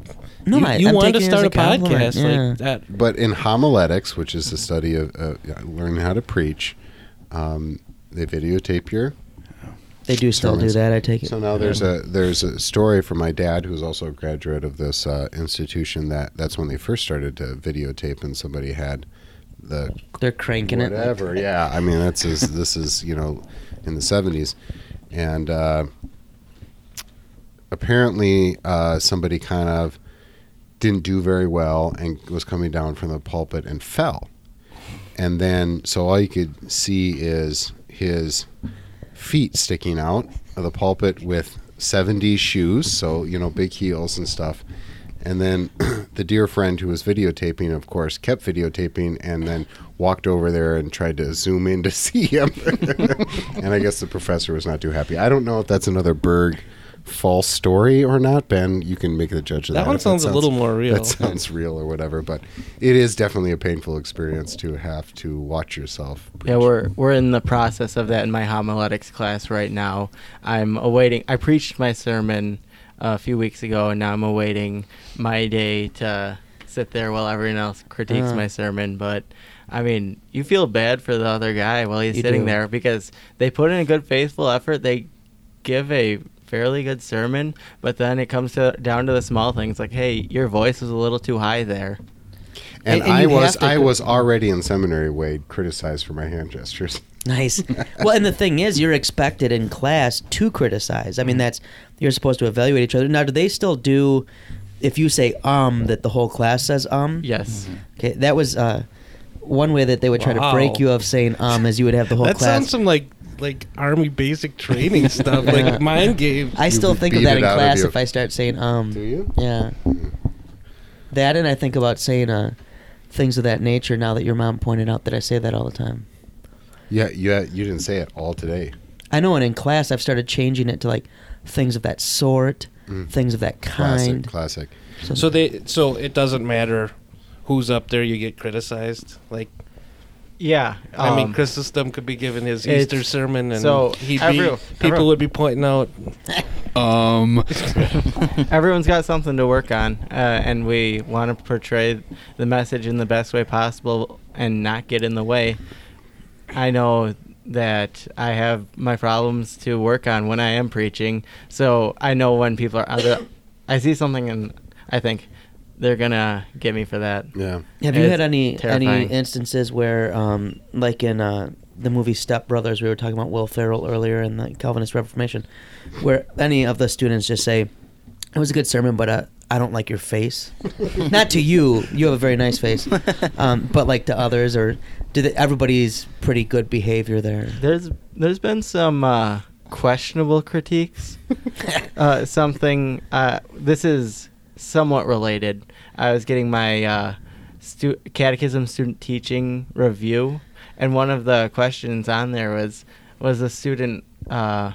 No, you, I- you I'm wanted to taking it as start a a, podcast yeah. like that. But in homiletics, which is the study of uh, learning how to preach, um, they videotape your They do still do that. I take it. So now there's a there's a story from my dad, who's also a graduate of this uh, institution. That that's when they first started to videotape, and somebody had the They're cranking it. whatever. Yeah, I mean that's is this is you know in the '70s, and uh, apparently uh, somebody kind of didn't do very well and was coming down from the pulpit and fell, and then so all you could see is his feet sticking out of the pulpit with 70s shoes, so you know big heels and stuff. And then the dear friend who was videotaping, of course, kept videotaping and then walked over there and tried to zoom in to see him. and I guess the professor was not too happy. I don't know if that's another Berg false story or not. Ben, you can make the judge of that. That one if sounds a little more real. That sounds real or whatever, but it is definitely a painful experience to have to watch yourself. Yeah, we're we're in the process of that in my homiletics class right now. I'm awaiting. I preached my sermon a few weeks ago, and now I'm awaiting my day to sit there while everyone else critiques Uh. my sermon. But I mean, you feel bad for the other guy while he's You sitting do. there because they put in a good, faithful effort. They give a fairly good sermon, but then it comes to down to the small things like, hey, your voice was a little too high there. And, And- and I was to I was already in seminary, Wade, criticized for my hand gestures. Nice. well, and the thing is, you're expected in class to criticize. I mean, that's you're supposed to evaluate each other. Now, do they still do? If you say um, that the whole class says um. Yes. Okay, that was uh, one way that they would try to break you of saying um, as you would have the whole that class. That sounds some like like army basic training stuff, Yeah. like mind games. I still You think of beat that it in out of class you. if I start saying um. Do you? Yeah. That and I think about saying uh, things of that nature. Now that your mom pointed out that I say that all the time. Yeah, yeah. You didn't say it all today. I know, and in class I've started changing it to like things of that sort, Mm. things of that Classic, kind. classic. So they so it doesn't matter who's up there, you get criticized. Like Yeah. I mean, um, Chrysostom could be giving his it's- Easter sermon, and so he'd every- be, people every- would be pointing out. Um, Everyone's got something to work on, uh, and we want to portray the message in the best way possible and not get in the way. I know that I have my problems to work on when I am preaching, so I know when people are other. I see something and I think they're gonna get me for that. Yeah. Have you It's had any any instances where, um, like in uh, the movie Step Brothers, we were talking about Will Ferrell earlier in the Calvinist Reformation, where any of the students just say, "It was a good sermon, but uh, I don't like your face." Not to you, you have a very nice face, um, but like to others, or do they, everybody's pretty good behavior there? There's there's been some uh, questionable critiques. uh, something. Uh, this is somewhat related. I was getting my uh, stu- catechism student teaching review, and one of the questions on there was was the student uh,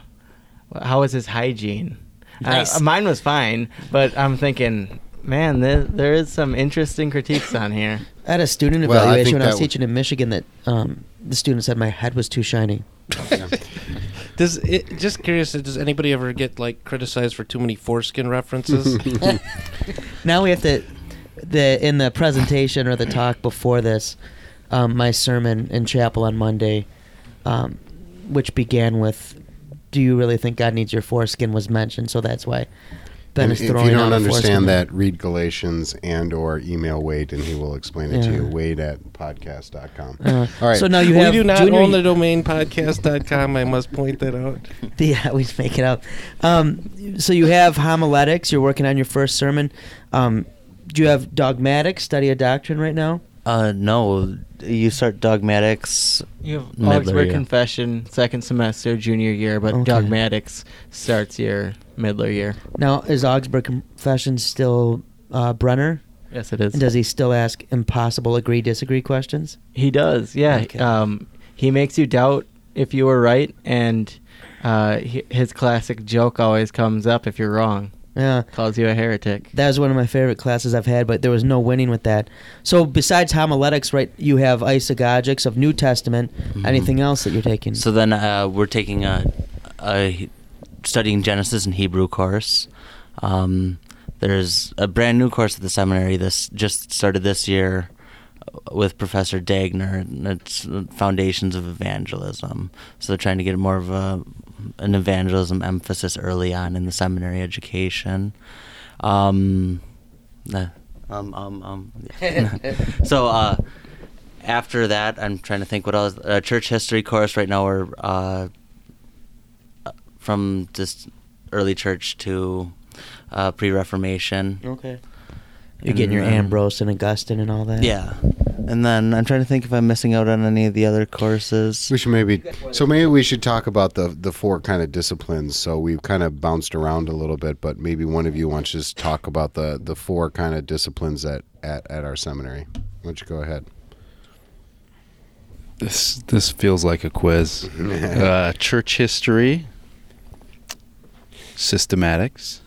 how was his hygiene? Nice. Uh, mine was fine, but I'm thinking. Man, there, there is some interesting critiques on here. I had a student Well, I evaluation think when I was w- teaching in Michigan that um, the student said my head was too shiny. Does it just curious? Does anybody ever get like criticized for too many foreskin references? now we have to the in the presentation or the talk before this um, my sermon in chapel on monday um, which began with do you really think god needs your foreskin was mentioned so that's why ben And is if you don't a understand that, read Galatians and or email Wade, and he will explain it to you. Wade at podcast.com. Uh, All right. so now you we have do not junior, own the domain podcast.com. I must point that out. yeah we make it up um, so you have homiletics you're working on your first sermon um, do you have dogmatic study of doctrine right now Uh, no, you start dogmatics. You have Middler Augsburg year. Confession, second semester, junior year, but Okay. Dogmatics starts your Middler year. now is augsburg confession still uh, brenner Yes, it is. And does he still ask impossible agree disagree questions? He does, yeah. Okay. Um, he makes you doubt if you were right, and uh, hi- his classic joke always comes up if you're wrong. Yeah. Calls you a heretic. That was one of my favorite classes I've had, but there was no winning with that. So besides homiletics, right, you have isagogics of New Testament. Mhm. Anything else that you're taking? So then uh, we're taking a, a studying Genesis and Hebrew course. Um, there's a brand new course at the seminary. This just started this year with Professor Dagner. And it's Foundations of Evangelism. So they're trying to get more of a an evangelism emphasis early on in the seminary education. Um, uh, um, um, um. so uh, after that, I'm trying to think what else. Uh, church history course right now. We're uh, uh, from just early church to uh, pre-Reformation. okay. You're getting your Ambrose and Augustine and all that. Yeah, and then I'm trying to think if I'm missing out on any of the other courses. We should maybe so maybe we should talk about the the four kind of disciplines. So we've kind of bounced around a little bit, but maybe one of you wants to just talk about the the four kind of disciplines at at, at our seminary. Why don't you go ahead? this this feels like a quiz. uh, church history, systematics.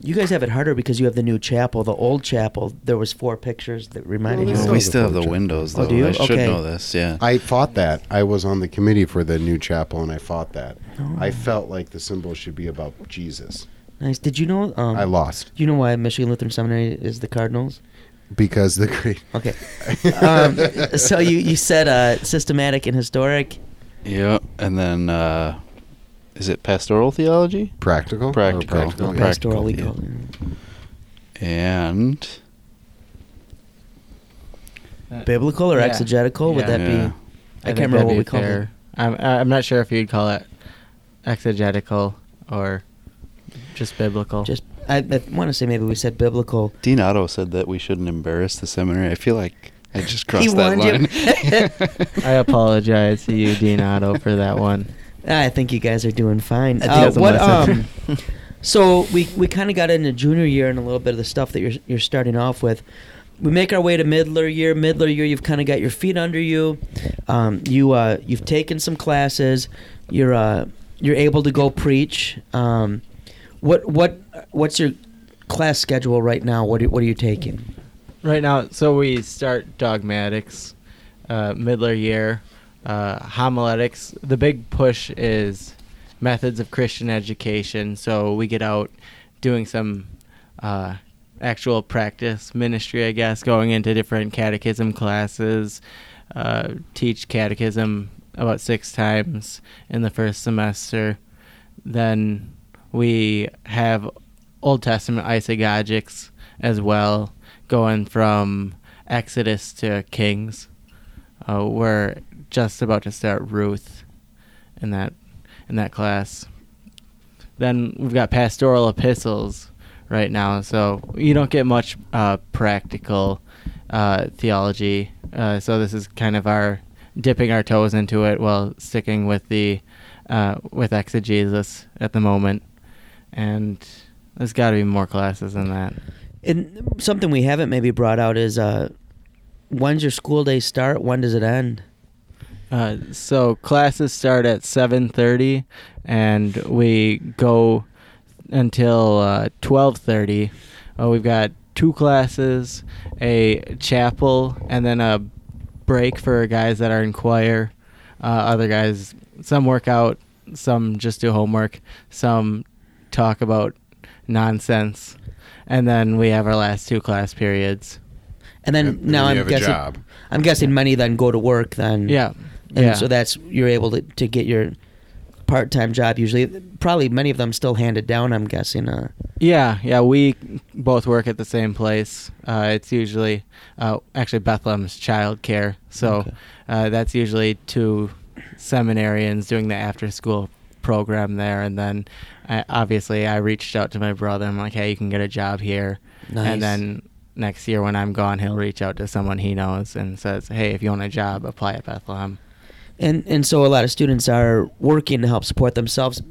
You guys have it harder because you have the new chapel. The old chapel, there was four pictures that reminded Well, you. Still Oh, we still have the portrait. windows Oh, though. do you? I should Okay. know this. Yeah. I fought that. I was on the committee for the new chapel, and I fought that. Oh. I felt like the symbol should be about Jesus. Nice. Did you know? Um, I lost Do you know why Michigan Lutheran Seminary is the Cardinals? because the great. Okay. um, so you you said uh, systematic and historic. Yeah, and then uh, is it pastoral theology? Practical? Or oh, Practical. practical, yeah. Pastoral we yeah. And uh, Biblical or Yeah. exegetical? Would that Yeah. be? I think can't remember what we called it. I'm I'm not sure if you'd call it exegetical or just biblical. Just I, I want to say maybe we said biblical. Dean Otto said that we shouldn't embarrass the seminary. I feel like I just crossed He that line. I apologize to you, Dean Otto, for that one. I think you guys are doing fine. Uh, what um, so we we kind of got into junior year and a little bit of the stuff that you're you're starting off with. We make our way to middler year. Middler year, you've kind of got your feet under you. Um, you uh, you've taken some classes. You're uh, you're able to go preach. Um, what what what's your class schedule right now? What are, what are you taking? Right now, so we start dogmatics, uh, middler year, uh, homiletics. The big push is methods of Christian education. So we get out doing some uh, actual practice ministry, I guess, going into different catechism classes, uh, teach catechism about six times in the first semester. Then we have Old Testament isagogics as well, going from Exodus to Kings. Uh, we're just about to start Ruth in that in that class. Then we've got pastoral epistles right now, so you don't get much uh, practical uh, theology. Uh, so this is kind of our dipping our toes into it while sticking with the uh, with exegesis at the moment, and there's got to be more classes than that. And something we haven't maybe brought out is uh, when's your school day start? When does it end? Uh, so classes start at 7:30, and we go until uh, 12:30. Uh, we've got two classes, a chapel, and then a break for guys that are in choir. Uh, other guys, some work out, some just do homework, some talk about nonsense, and then we have our last two class periods. And then And- and now I'm have a guessing job. I'm guessing many then go to work then. Yeah, And yeah. so that's you're able to, to get your part time job usually. Probably many of them still handed down. I'm guessing. Uh, Yeah, yeah, we both work at the same place. Uh, it's usually uh, actually Bethlehem's child care, so Okay. uh, that's usually two seminarians doing the after school program there, and then I, obviously I reached out to my brother. I'm like, hey, you can get a job here, Nice. and then next year when I'm gone, he'll reach out to someone he knows and says, hey, if you want a job, apply at Bethlehem. And and so a lot of students are working to help support themselves.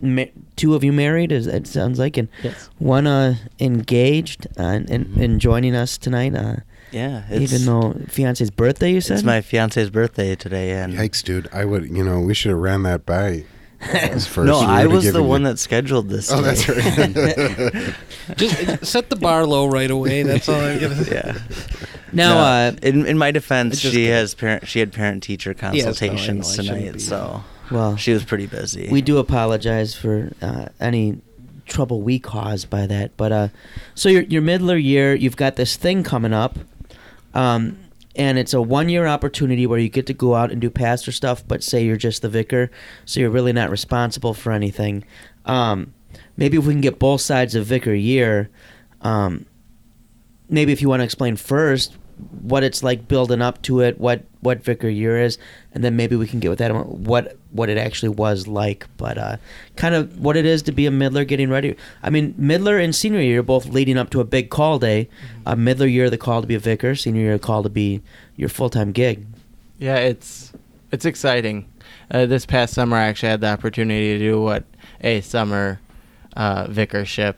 Ma- Two of you married, is it sounds like, and Yes. one uh, engaged uh, and, and and joining us tonight. Uh, Yeah, it's, even though fiance's birthday, you said it's my fiance's birthday today, and Yikes, dude! I would, you know, we should have ran that by us first. no, I was the one you- that scheduled this. Oh, that's right. Just set the bar low right away. That's all I'm gonna. yeah. now. No, Uh, in in my defense, It's just she has parent. She had parent teacher Yes, no, I know, I consultations tonight, so well, she was pretty busy. we do apologize for uh, any trouble we caused by that. But uh, so your your middler year, you've got this thing coming up, um, and it's a one year opportunity where you get to go out and do pastor stuff. But say you're just the vicar, so you're really not responsible for anything. Um, maybe if we can get both sides of vicar year, um, maybe if you want to explain first what it's like building up to it, what what vicar year is, and then maybe we can get with that what what it actually was like, but uh, kind of what it is to be a middler getting ready. I mean, middler and senior year both leading up to a big call day. Uh, middler year, the call to be a vicar. Senior year, the call to be your full time gig. Yeah, it's it's exciting. Uh, this past summer, I actually had the opportunity to do what a summer uh, vicarship.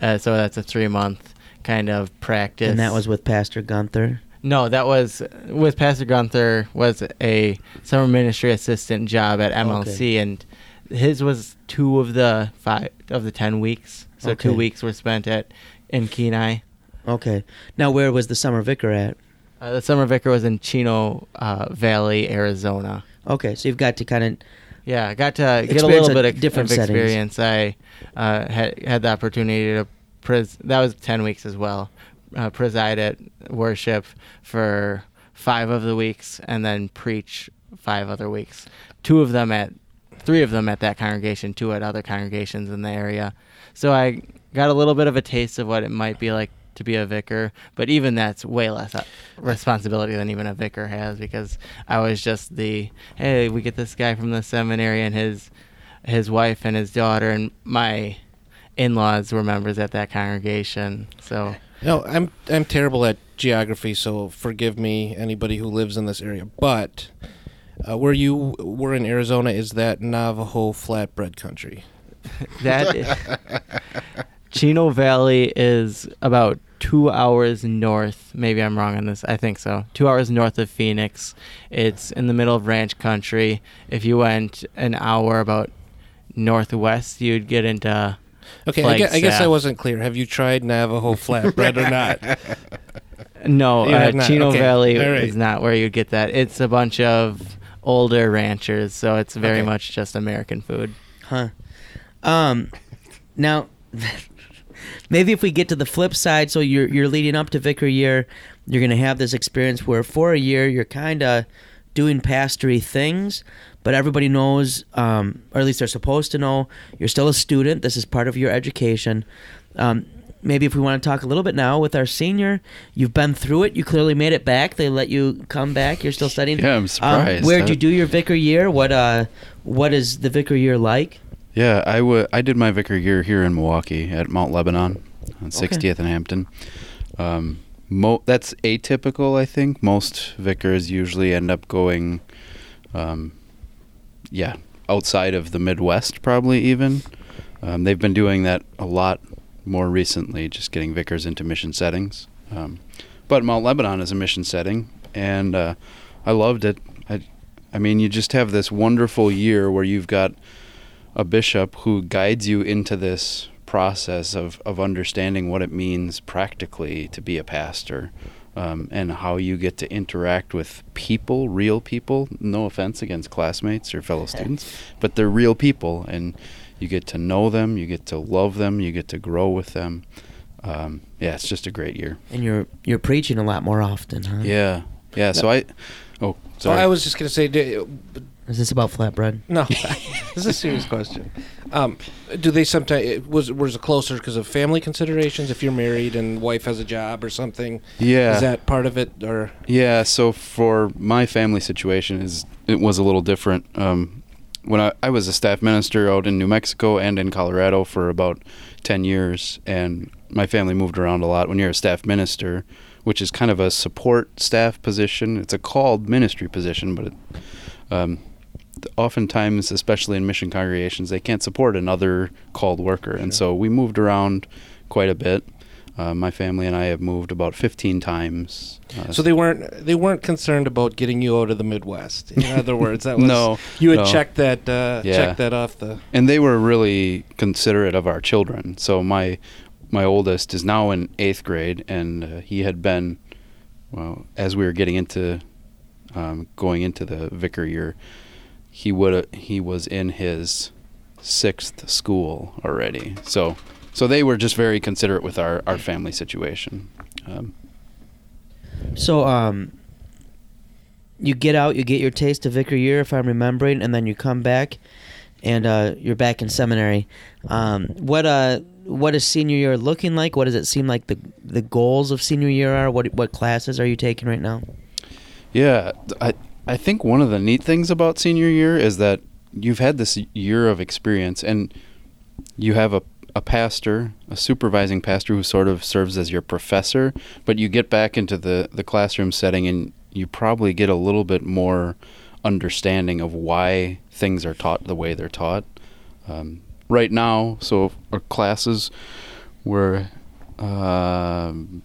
Uh, so that's a three month kind of practice. And that was with Pastor Gunther. No, that was with Pastor Gunther was a summer ministry assistant job at MLC, and his was two of the five of the ten weeks. So two weeks were spent at in Kenai. Okay. Now, where was the summer vicar at? Uh, the summer vicar was in Chino uh, Valley, Arizona. Okay, so you've got to kind of Yeah, I got to get a little a bit of different of settings. experience. I uh, had had the opportunity to pres. That was ten weeks as well. Uh, preside at worship for five of the weeks, and then preach five other weeks. Two of them at, three of them at that congregation, two at other congregations in the area. So I got a little bit of a taste of what it might be like to be a vicar, but even that's way less uh, responsibility than even a vicar has because I was just the hey, we get this guy from the seminary and his his wife and his daughter and my in-laws were members at that congregation. So No, I'm I'm terrible at geography, so forgive me, anybody who lives in this area. But uh, where you were in Arizona is that Navajo flatbread country. that Chino Valley is about two hours north. Maybe I'm wrong on this. I think so. Two hours north of Phoenix. It's in the middle of ranch country. If you went an hour about northwest, you'd get into. Okay, I guess, I guess I wasn't clear. Have you tried Navajo flatbread or not? No, You uh, have not. Chino Okay. Valley All right. is not where you'd get that. It's a bunch of older ranchers, so it's very Okay. much just American food. Huh. Um, now, maybe if we get to the flip side, so you're you're leading up to vicar year, you're gonna have this experience where for a year you're kind of doing pastory things, but everybody knows, um, or at least they're supposed to know, you're still a student. This is part of your education. Um, maybe if we want to talk a little bit now with our senior, you've been through it. You clearly made it back. They let you come back. You're still studying. Yeah, I'm Um, surprised. where'd you do your vicar year? What uh, what is the vicar year like? Yeah, I wa- I did my vicar year here in Milwaukee at Mount Lebanon on 60th and Hampton. Um, mo- that's atypical, I think. Most vicars usually end up going, um, yeah, outside of the Midwest, probably even. Um, they've been doing that a lot more recently, just getting vicars into mission settings. Um, but Mount Lebanon is a mission setting, and uh, I loved it. I, I mean, you just have this wonderful year where you've got a bishop who guides you into this process of, of understanding what it means practically to be a pastor um, and how you get to interact with people, real people. No offense against classmates or fellow students, but they're real people, and you get to know them, you get to love them, you get to grow with them. Um, yeah, it's just a great year. And you're you're preaching a lot more often, huh? Yeah, yeah. So I, oh, So sorry. I was just gonna say, do, Is this about flatbread? no, this is a serious question. Um, do they sometimes was was it closer because of family considerations? If you're married and wife has a job or something, yeah. is that part of it? Or Yeah, so for my family situation is it was a little different. Um, when I, I was a staff minister out in New Mexico and in Colorado for about ten years, and my family moved around a lot. When you're a staff minister, which is kind of a support staff position, it's a called ministry position, but it, um, oftentimes, especially in mission congregations, they can't support another called worker, and so we moved around quite a bit. Uh, my family and I have moved about 15 times. Uh, so they weren't they weren't concerned about getting you out of the Midwest. In other words, that was No, You had no. checked that uh, Yeah. checked that off the. and they were really considerate of our children. So my my oldest is now in eighth grade, and uh, he had been well as we were getting into um, going into the vicar year. He would he was in his sixth school already. So so they were just very considerate with our our family situation. Um, So, um, you get out, you get your taste of vicar year, if I'm remembering, and then you come back, and uh, you're back in seminary. Um, what uh, what is senior year looking like? What does it seem like the the goals of senior year are? What what classes are you taking right now? Yeah, I I think one of the neat things about senior year is that you've had this year of experience and you have a a pastor, a supervising pastor who sort of serves as your professor, but you get back into the the classroom setting and you probably get a little bit more understanding of why things are taught the way they're taught. Um, right now, so our classes were um,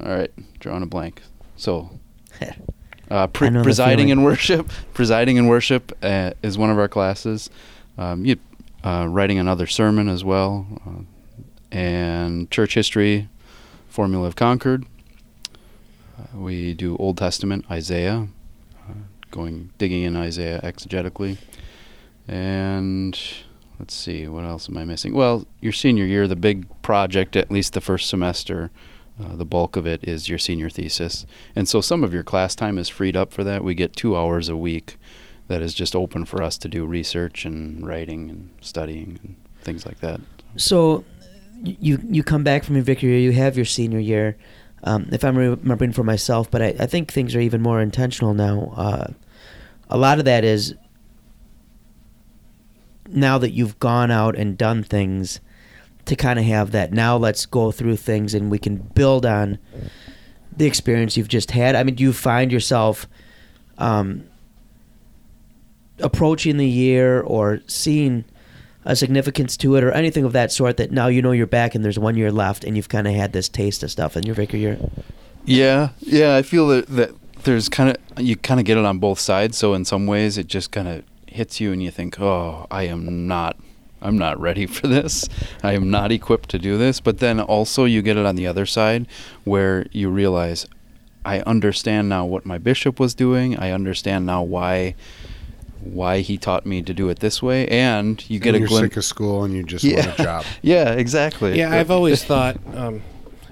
all right, drawing a blank. So uh, pre- I know the presiding in worship, presiding in worship uh, is one of our classes. Um, you, uh, writing another sermon as well, uh, and church history, formula of Concord. Uh, we do Old Testament, Isaiah, uh, going digging in Isaiah exegetically, And let's see, what else am I missing? Well, your senior year, the big project, at least the first semester, uh, the bulk of it is your senior thesis. And so some of your class time is freed up for that. We get two hours a week that is just open for us to do research and writing and studying and things like that. So, you you come back from your vicar year, you have your senior year. Um, if I'm remembering for myself, but I, I think things are even more intentional now. Uh, a lot of that is now that you've gone out and done things to kind of have that. Now let's go through things and we can build on the experience you've just had. I mean, do you find yourself um, approaching the year or seeing a significance to it or anything of that sort that now you know you're back and there's one year left and you've kind of had this taste of stuff in your Vicar year? Yeah, yeah, I feel that, that there's kind of you kind of get it on both sides. So in some ways, it just kind of hits you, and you think, "Oh, I am not, I'm not ready for this. I am not equipped to do this." But then also, you get it on the other side, where you realize, I understand now what my bishop was doing. I understand now why why he taught me to do it this way, and you get and a you're glimpse. sick of school and you just Yeah. want a job. yeah, exactly. Yeah, I've always thought, um,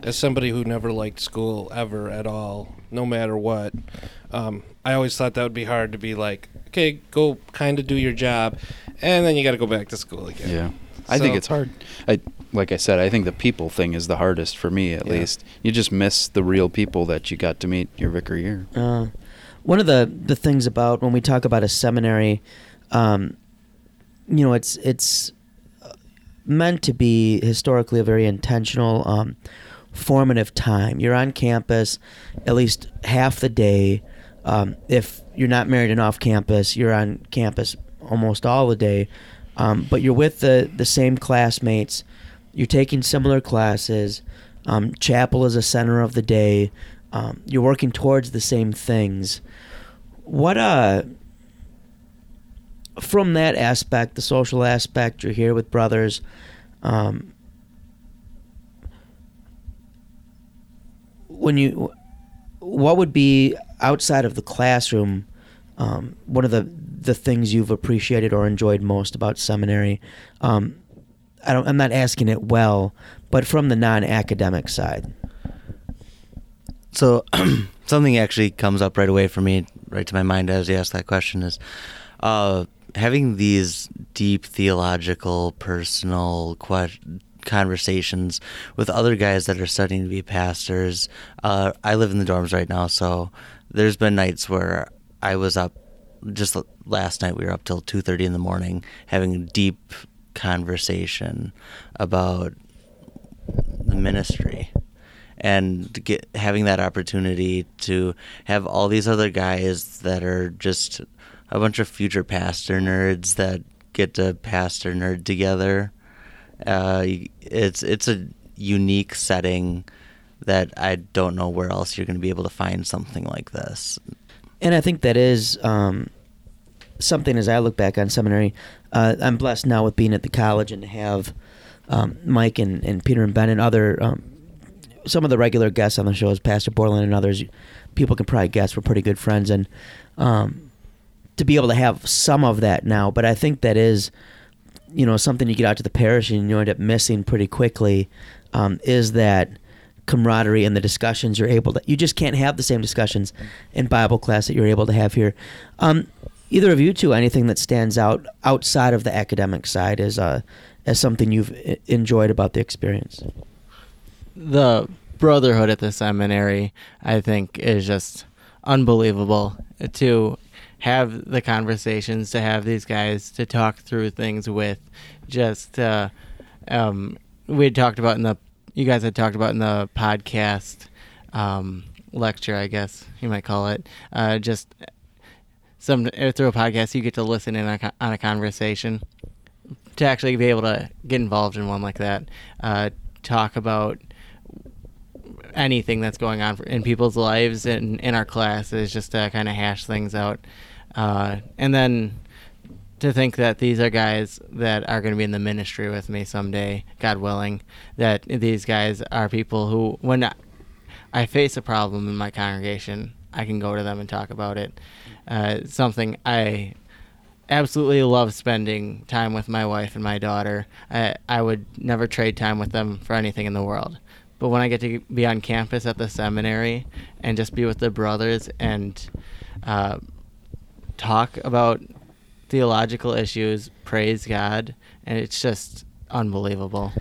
as somebody who never liked school ever at all, no matter what, um, I always thought that would be hard to be like, okay, go kind of do your job, and then you got to go back to school again. Yeah. I think it's hard. I like I said, I think the people thing is the hardest for me at Yeah. least. You just miss the real people that you got to meet your vicar year. Uh, one of the the things about when we talk about a seminary, um, you know, it's it's uh, meant to be historically a very intentional, um, formative time. You're on campus at least half the day. Um, if you're not married and off campus, you're on campus almost all the day. Um, but you're with the the same classmates. You're taking similar classes. Um, chapel is a center of the day. Um, you're working towards the same things. What uh from that aspect, the social aspect, you're here with brothers. Um, when you, what would be outside of the classroom? Um, one of the the things you've appreciated or enjoyed most about seminary. Um, I don't. I'm not asking it well, but from the non-academic side. So something actually comes up right away for me, right to my mind as you ask that question is uh, having these deep theological, personal que- conversations with other guys that are studying to be pastors. Uh, I live in the dorms right now, so there's been nights where I was up. Just last night, we were up till two thirty in the morning having a deep conversation about the ministry and get having that opportunity to have all these other guys that are just a bunch of future pastor nerds that get to pastor nerd together. Uh, it's it's a unique setting that I don't know where else you're going to be able to find something like this. And I think that is um, something as I look back on seminary. Uh, I'm blessed now with being at the college and to have um, Mike and, and Peter and Ben and other um, some of the regular guests on the show, as Pastor Bordelin and others. People can probably guess we're pretty good friends, and um, to be able to have some of that now. But I think that is, you know, something you get out to the parish and you end up missing pretty quickly. Um, is that camaraderie and the discussions you're able to you just can't have the same discussions in bible class that you're able to have here um, either of you two anything that stands out outside of the academic side as uh, as something you've enjoyed about the experience the brotherhood at the seminary, I think, is just unbelievable to have the conversations, to have these guys to talk through things with. Just, uh, um, we talked about in the, you guys had talked about in the podcast um, lecture, I guess you might call it, uh, just some through a podcast, you get to listen in on a, on a conversation to actually be able to get involved in one like that, uh, talk about anything that's going on in people's lives and in our classes, just to kind of hash things out. Uh, and then to think that these are guys that are going to be in the ministry with me someday, God willing, that these guys are people who, when I- face a problem in my congregation, I can go to them and talk about it. Uh, something I absolutely love spending time with my wife and my daughter. I, I would never trade time with them for anything in the world. But when I get to be on campus at the seminary and just be with the brothers and uh, talk about theological issues, praise God, and it's just unbelievable.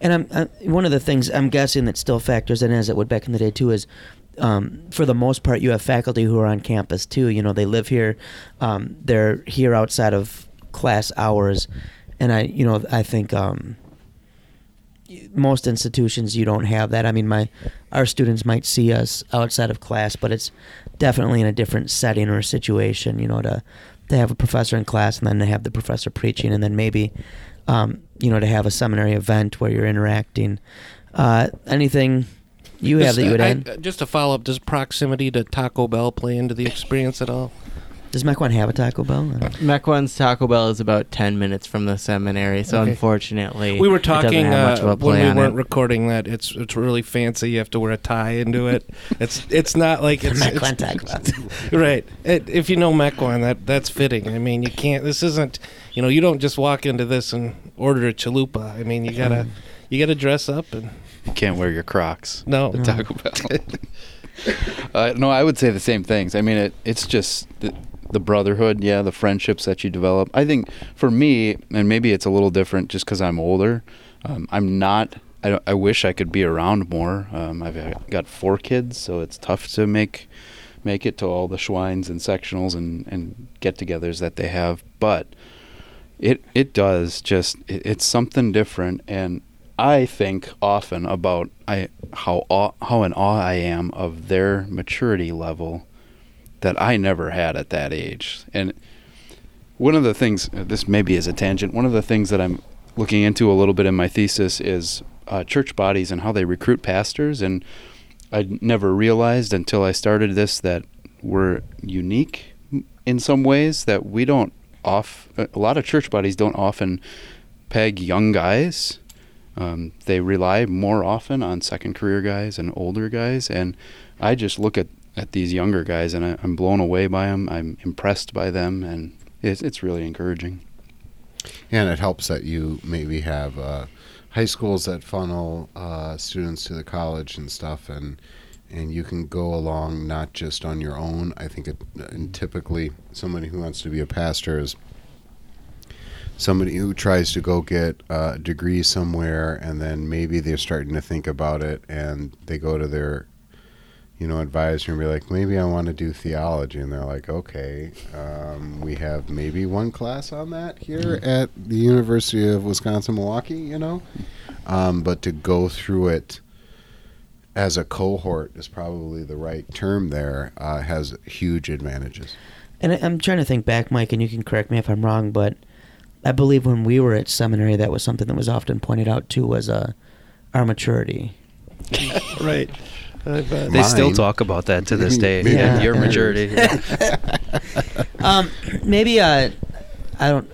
And I'm, i one of the things I'm guessing that still factors in as it would back in the day too is um, for the most part, you have faculty who are on campus too. You know, they live here, um, they're here outside of class hours, and I, you know, I think um, most institutions you don't have that. I mean, my our students might see us outside of class, but it's definitely in a different setting or situation. You know, to to have a professor in class and then to have the professor preaching, and then maybe, um, you know, to have a seminary event where you're interacting. Uh, anything you have Just, that you would I- add? just to follow up, does proximity to Taco Bell play into the experience at all? Does Mequon have a Taco Bell? I Mequon's Taco Bell is about 10 minutes from the seminary, so Okay. unfortunately, We were it doesn't talking have much uh, of a when we weren't it. recording that it's it's really fancy. You have to wear a tie into it. It's it's not like it's, Mequon it's- Taco Bell. right. It, if you know Mequon, that that's fitting. I mean, you can't. This isn't. You know, you don't just walk into this and order a chalupa. I mean, you gotta you gotta dress up and You can't wear your Crocs. no. at Taco Bell. uh, no, I would say the same things. I mean, it, it's just the, the brotherhood, yeah, the friendships that you develop. I think for me, and maybe it's a little different just because I'm older. Um, I'm not. I, I wish I could be around more. Um, I've uh, got four kids, so it's tough to make make it to all the Schweins and sectionals and, and get-togethers that they have. But it it does just it, it's something different and I think often about I how awe, how in awe I am of their maturity level that I never had at that age. And one of the things this maybe is a tangent. One of the things that I'm looking into a little bit in my thesis is uh, church bodies and how they recruit pastors. And I never realized until I started this that we're unique in some ways that we don't off a lot of church bodies don't often peg young guys um, they rely more often on second career guys and older guys and i just look at, at these younger guys and I, i'm blown away by them i'm impressed by them and it's, it's really encouraging And it helps that you maybe have uh, high schools that funnel uh, students to the college and stuff, and and you can go along not just on your own. I think it, and typically somebody who wants to be a pastor is somebody who tries to go get a degree somewhere, and then maybe they're starting to think about it, and they go to their you know, advisor and be like, maybe I want to do theology. And they're like, okay, um, we have maybe one class on that here at the University of Wisconsin Milwaukee, you know? Um, but to go through it as a cohort is probably the right term there, uh, has huge advantages. And I- I'm trying to think back, Mike, and you can correct me if I'm wrong, but I believe when we were at seminary, that was something that was often pointed out too was uh, our maturity. right. I bet. They still talk about that to this day. Yeah. Your maturity. Um, maybe uh, I don't.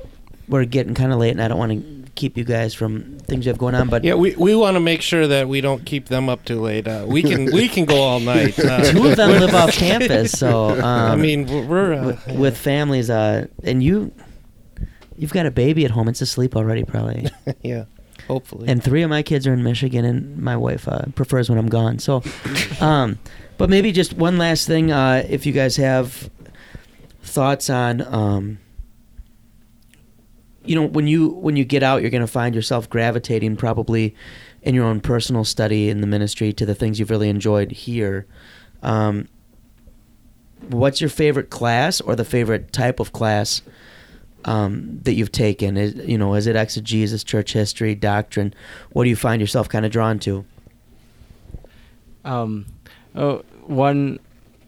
We're getting kind of late, and I don't want to keep you guys from things you have going on. But Yeah, we, we want to make sure that we don't keep them up too late. Uh, we can we can go all night. Uh, two of them live off campus, so um, I mean, we're, we're uh, with, with families. Uh, and you, you've got a baby at home. It's asleep already, probably. yeah, hopefully. and three of my kids are in Michigan, and my wife uh, prefers when I'm gone. So, um, but maybe just one last thing, uh, if you guys have thoughts on, um, you know, when you when you get out, you're going to find yourself gravitating probably in your own personal study in the ministry to the things you've really enjoyed here. Um, what's your favorite class or the favorite type of class um, that you've taken? Is you know, is it exegesis, church history, doctrine? What do you find yourself kind of drawn to? Um, oh, one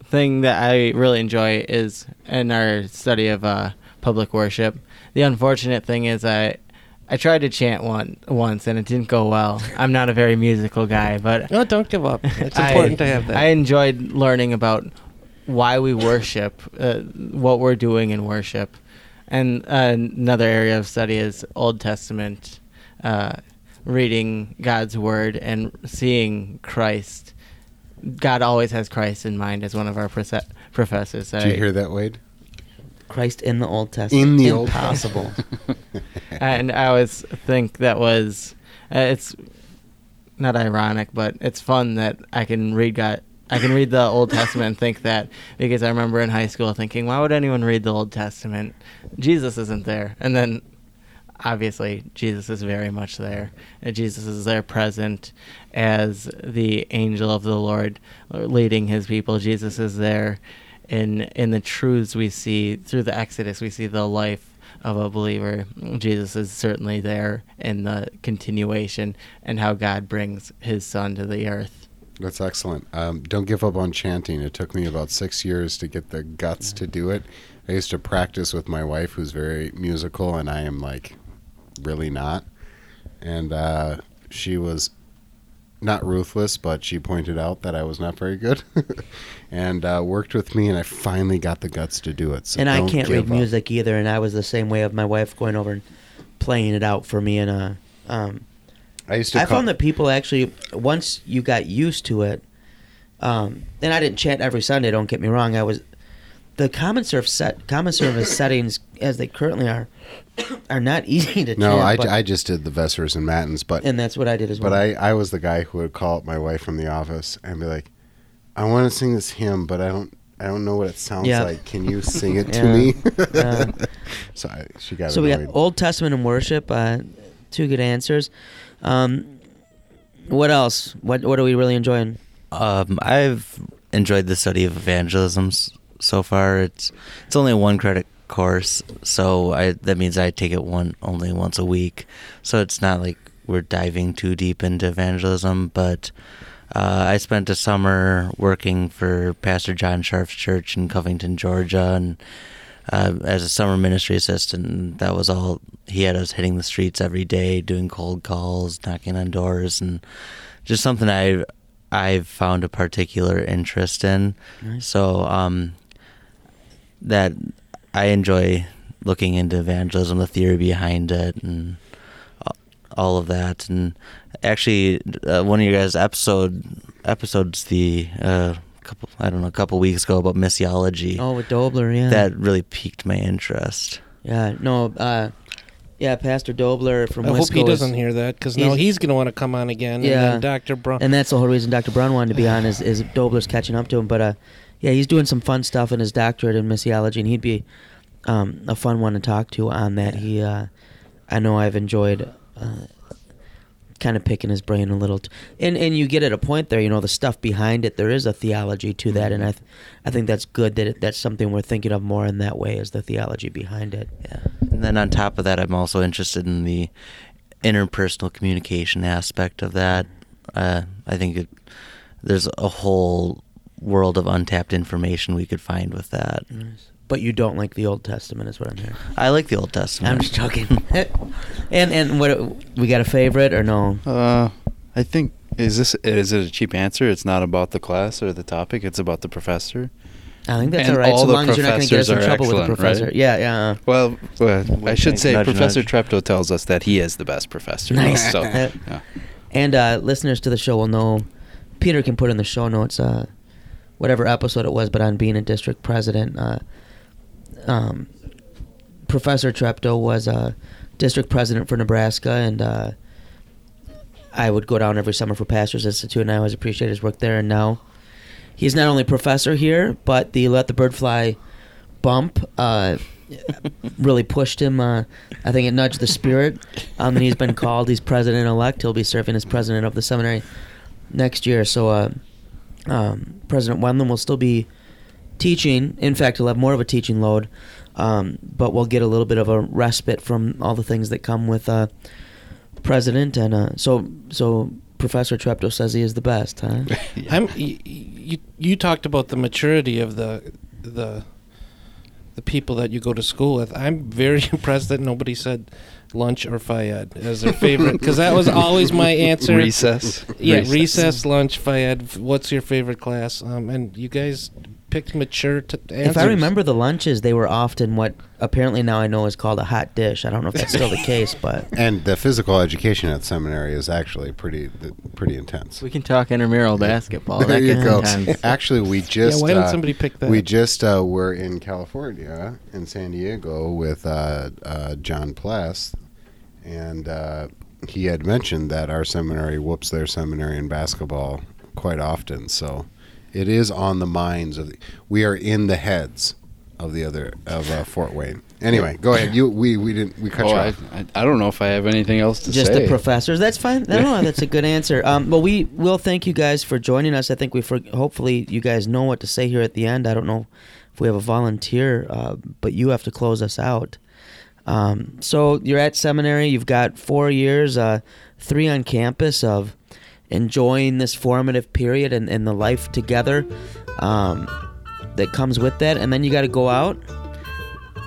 thing that I really enjoy is in our study of uh, public worship. The unfortunate thing is I I tried to chant one once and it didn't go well. I'm not a very musical guy, but no, don't give up. It's I- important to have that. I enjoyed learning about why we worship, uh, what we're doing in worship, and uh, another area of study is Old Testament, uh, reading God's word and seeing Christ. God always has Christ in mind as one of our proce- professors. Did you hear that, Wade? Christ in the Old Testament. In the Old Impossible. and I always think that was uh, it's not ironic, but it's fun that I can read God. I can read the Old Testament and think that because I remember in high school thinking, why would anyone read the Old Testament? Jesus isn't there, and then obviously Jesus is very much there. And Jesus is there present as the angel of the Lord uh, leading his people. Jesus is there in in the truths we see through the Exodus. We see the life of a believer. Jesus is certainly there in the continuation and how God brings his son to the earth. That's excellent. Um, don't give up on chanting. It took me about six years to get the guts to do it. I used to practice with my wife, who's very musical, and I am like really not. And uh, she was not ruthless, but she pointed out that I was not very good, and uh, worked with me, and I finally got the guts to do it. So and I can't read up. music either, and I was the same way of my wife going over and playing it out for me. And uh, um, I used to. I call- found that people actually, once you got used to it, um, and I didn't chant every Sunday. Don't get me wrong. I was the common surf set common service settings as they currently are are not easy to No, chant. I, but- I just did the Vespers and Matins, but and that's what I did as well. But I, I was the guy who would call up my wife from the office and be like, "I want to sing this hymn, but I don't I don't know what it sounds Yeah. like. Can you sing it to Yeah. me?" Yeah. so I, she got so we got. Old Testament and worship. Uh, two good answers. Um, what else? What what are we really enjoying? Um, I've enjoyed the study of evangelism so far. It's it's only a one credit course, so I that means I take it one only once a week. So it's not like we're diving too deep into evangelism. But uh, I spent a summer working for Pastor John Sharf's church in Covington, Georgia, and uh, as a summer ministry assistant. That was all. He had us hitting the streets every day, doing cold calls, knocking on doors, and just something I I've found a particular interest in. Nice. So um, that I enjoy looking into evangelism, the theory behind it, and all of that. And actually, uh, one of your guys' episode episodes the uh, couple I don't know a couple weeks ago about missiology. Oh, with Dobler, yeah. That really piqued my interest. Yeah, no, uh, yeah, Pastor Dobler from I hope he doesn't hear that because now he's- he's going to want to come on again. Yeah. And then Dr. Brown. and that's the whole reason Dr. Brown wanted to be on is, is Dobler's catching up to him. But uh, yeah, he's doing some fun stuff in his doctorate in missiology, and he'd be um, a fun one to talk to on that. He, uh, I know I've enjoyed uh, kind of picking his brain a little, t- and and you get at a point there, you know, the stuff behind it. There is a theology to that, and I, th- I think that's good that it, that's something we're thinking of more in that way is the theology behind it. Yeah. And then on top of that, I'm also interested in the interpersonal communication aspect of that. Uh, I think it, there's a whole world of untapped information we could find with that. But you don't like the Old Testament, is what I'm hearing. I like the Old Testament. I'm just joking. and and what we got a favorite or no? Uh, I think is this is it a cheap answer? It's not about the class or the topic. It's about the professor. I think that's And all right. all So the long as you're not going to get us in professors are trouble with the excellent, professor. right? Yeah, yeah. Well, well I should say nudge, Professor nudge. Treptow tells us that he is the best professor. Nice. So, Uh, yeah. And uh, listeners to the show will know. Peter can put in the show notes uh, whatever episode it was, but on being a district president, uh, um, Professor Treptow was a district president for Nebraska, and uh, I would go down every summer for Pastors Institute, and I always appreciate his work there. And now he's not only professor here, but the Let the Bird Fly bump uh, really pushed him. Uh, I think it nudged the spirit. Um, and he's been called. He's president elect. He'll be serving as president of the seminary next year. So uh, um, President Wendland will still be teaching. In fact, he'll have more of a teaching load, um, but we'll get a little bit of a respite from all the things that come with uh, president. And uh, so, so Professor Treptow says he is the best, huh? I'm you, you you talked about the maturity of the the the people that you go to school with. I'm very impressed that nobody said lunch or Fayed as their favorite because that was always my answer. Recess. Yeah, Recess. recess, lunch, Fayed. What's your favorite class? Um, and you guys picked mature t- If I remember the lunches, they were often what apparently now I know is called a hot dish. I don't know if that's still the case, but And the physical education at seminary is actually pretty pretty intense. We can talk intramural basketball. there that you go. Actually, we just why didn't uh, somebody pick that? We just uh, were in California, in San Diego, with uh, uh, John Pless, and uh, he had mentioned that our seminary whoops their seminary in basketball quite often. So it is on the minds of. The, we are in the heads of the other of uh, Fort Wayne. Anyway, go ahead. You we we didn't we cut Oh, you off. I, I don't know if I have anything else to just say. the professors. That's fine. No, no, that's a good answer. Um, but we will thank you guys for joining us. I think we for hopefully you guys know what to say here at the end. I don't know if we have a volunteer, uh, but you have to close us out. Um, so you're at seminary. You've got four years, uh, three on campus of enjoying this formative period and, and the life together um, that comes with that, and then you got to go out.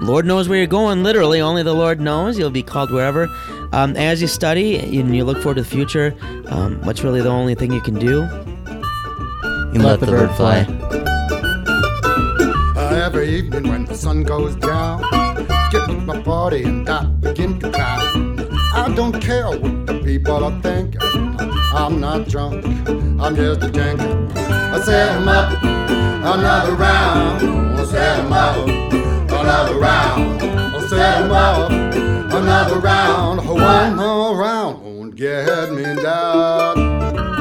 Lord knows where you're going, literally. Only the Lord knows. You'll be called wherever. Um, as you study and you look forward to the future, um, what's really the only thing you can do? You let the bird fly. Uh, every evening when the sun goes down, get with my party and I begin to clown. Don't care what the people are thinking. I'm not drunk, I'm just a drinker. I set 'em up another round. I set 'em up another round. I set 'em up another round. One more round won't get me down.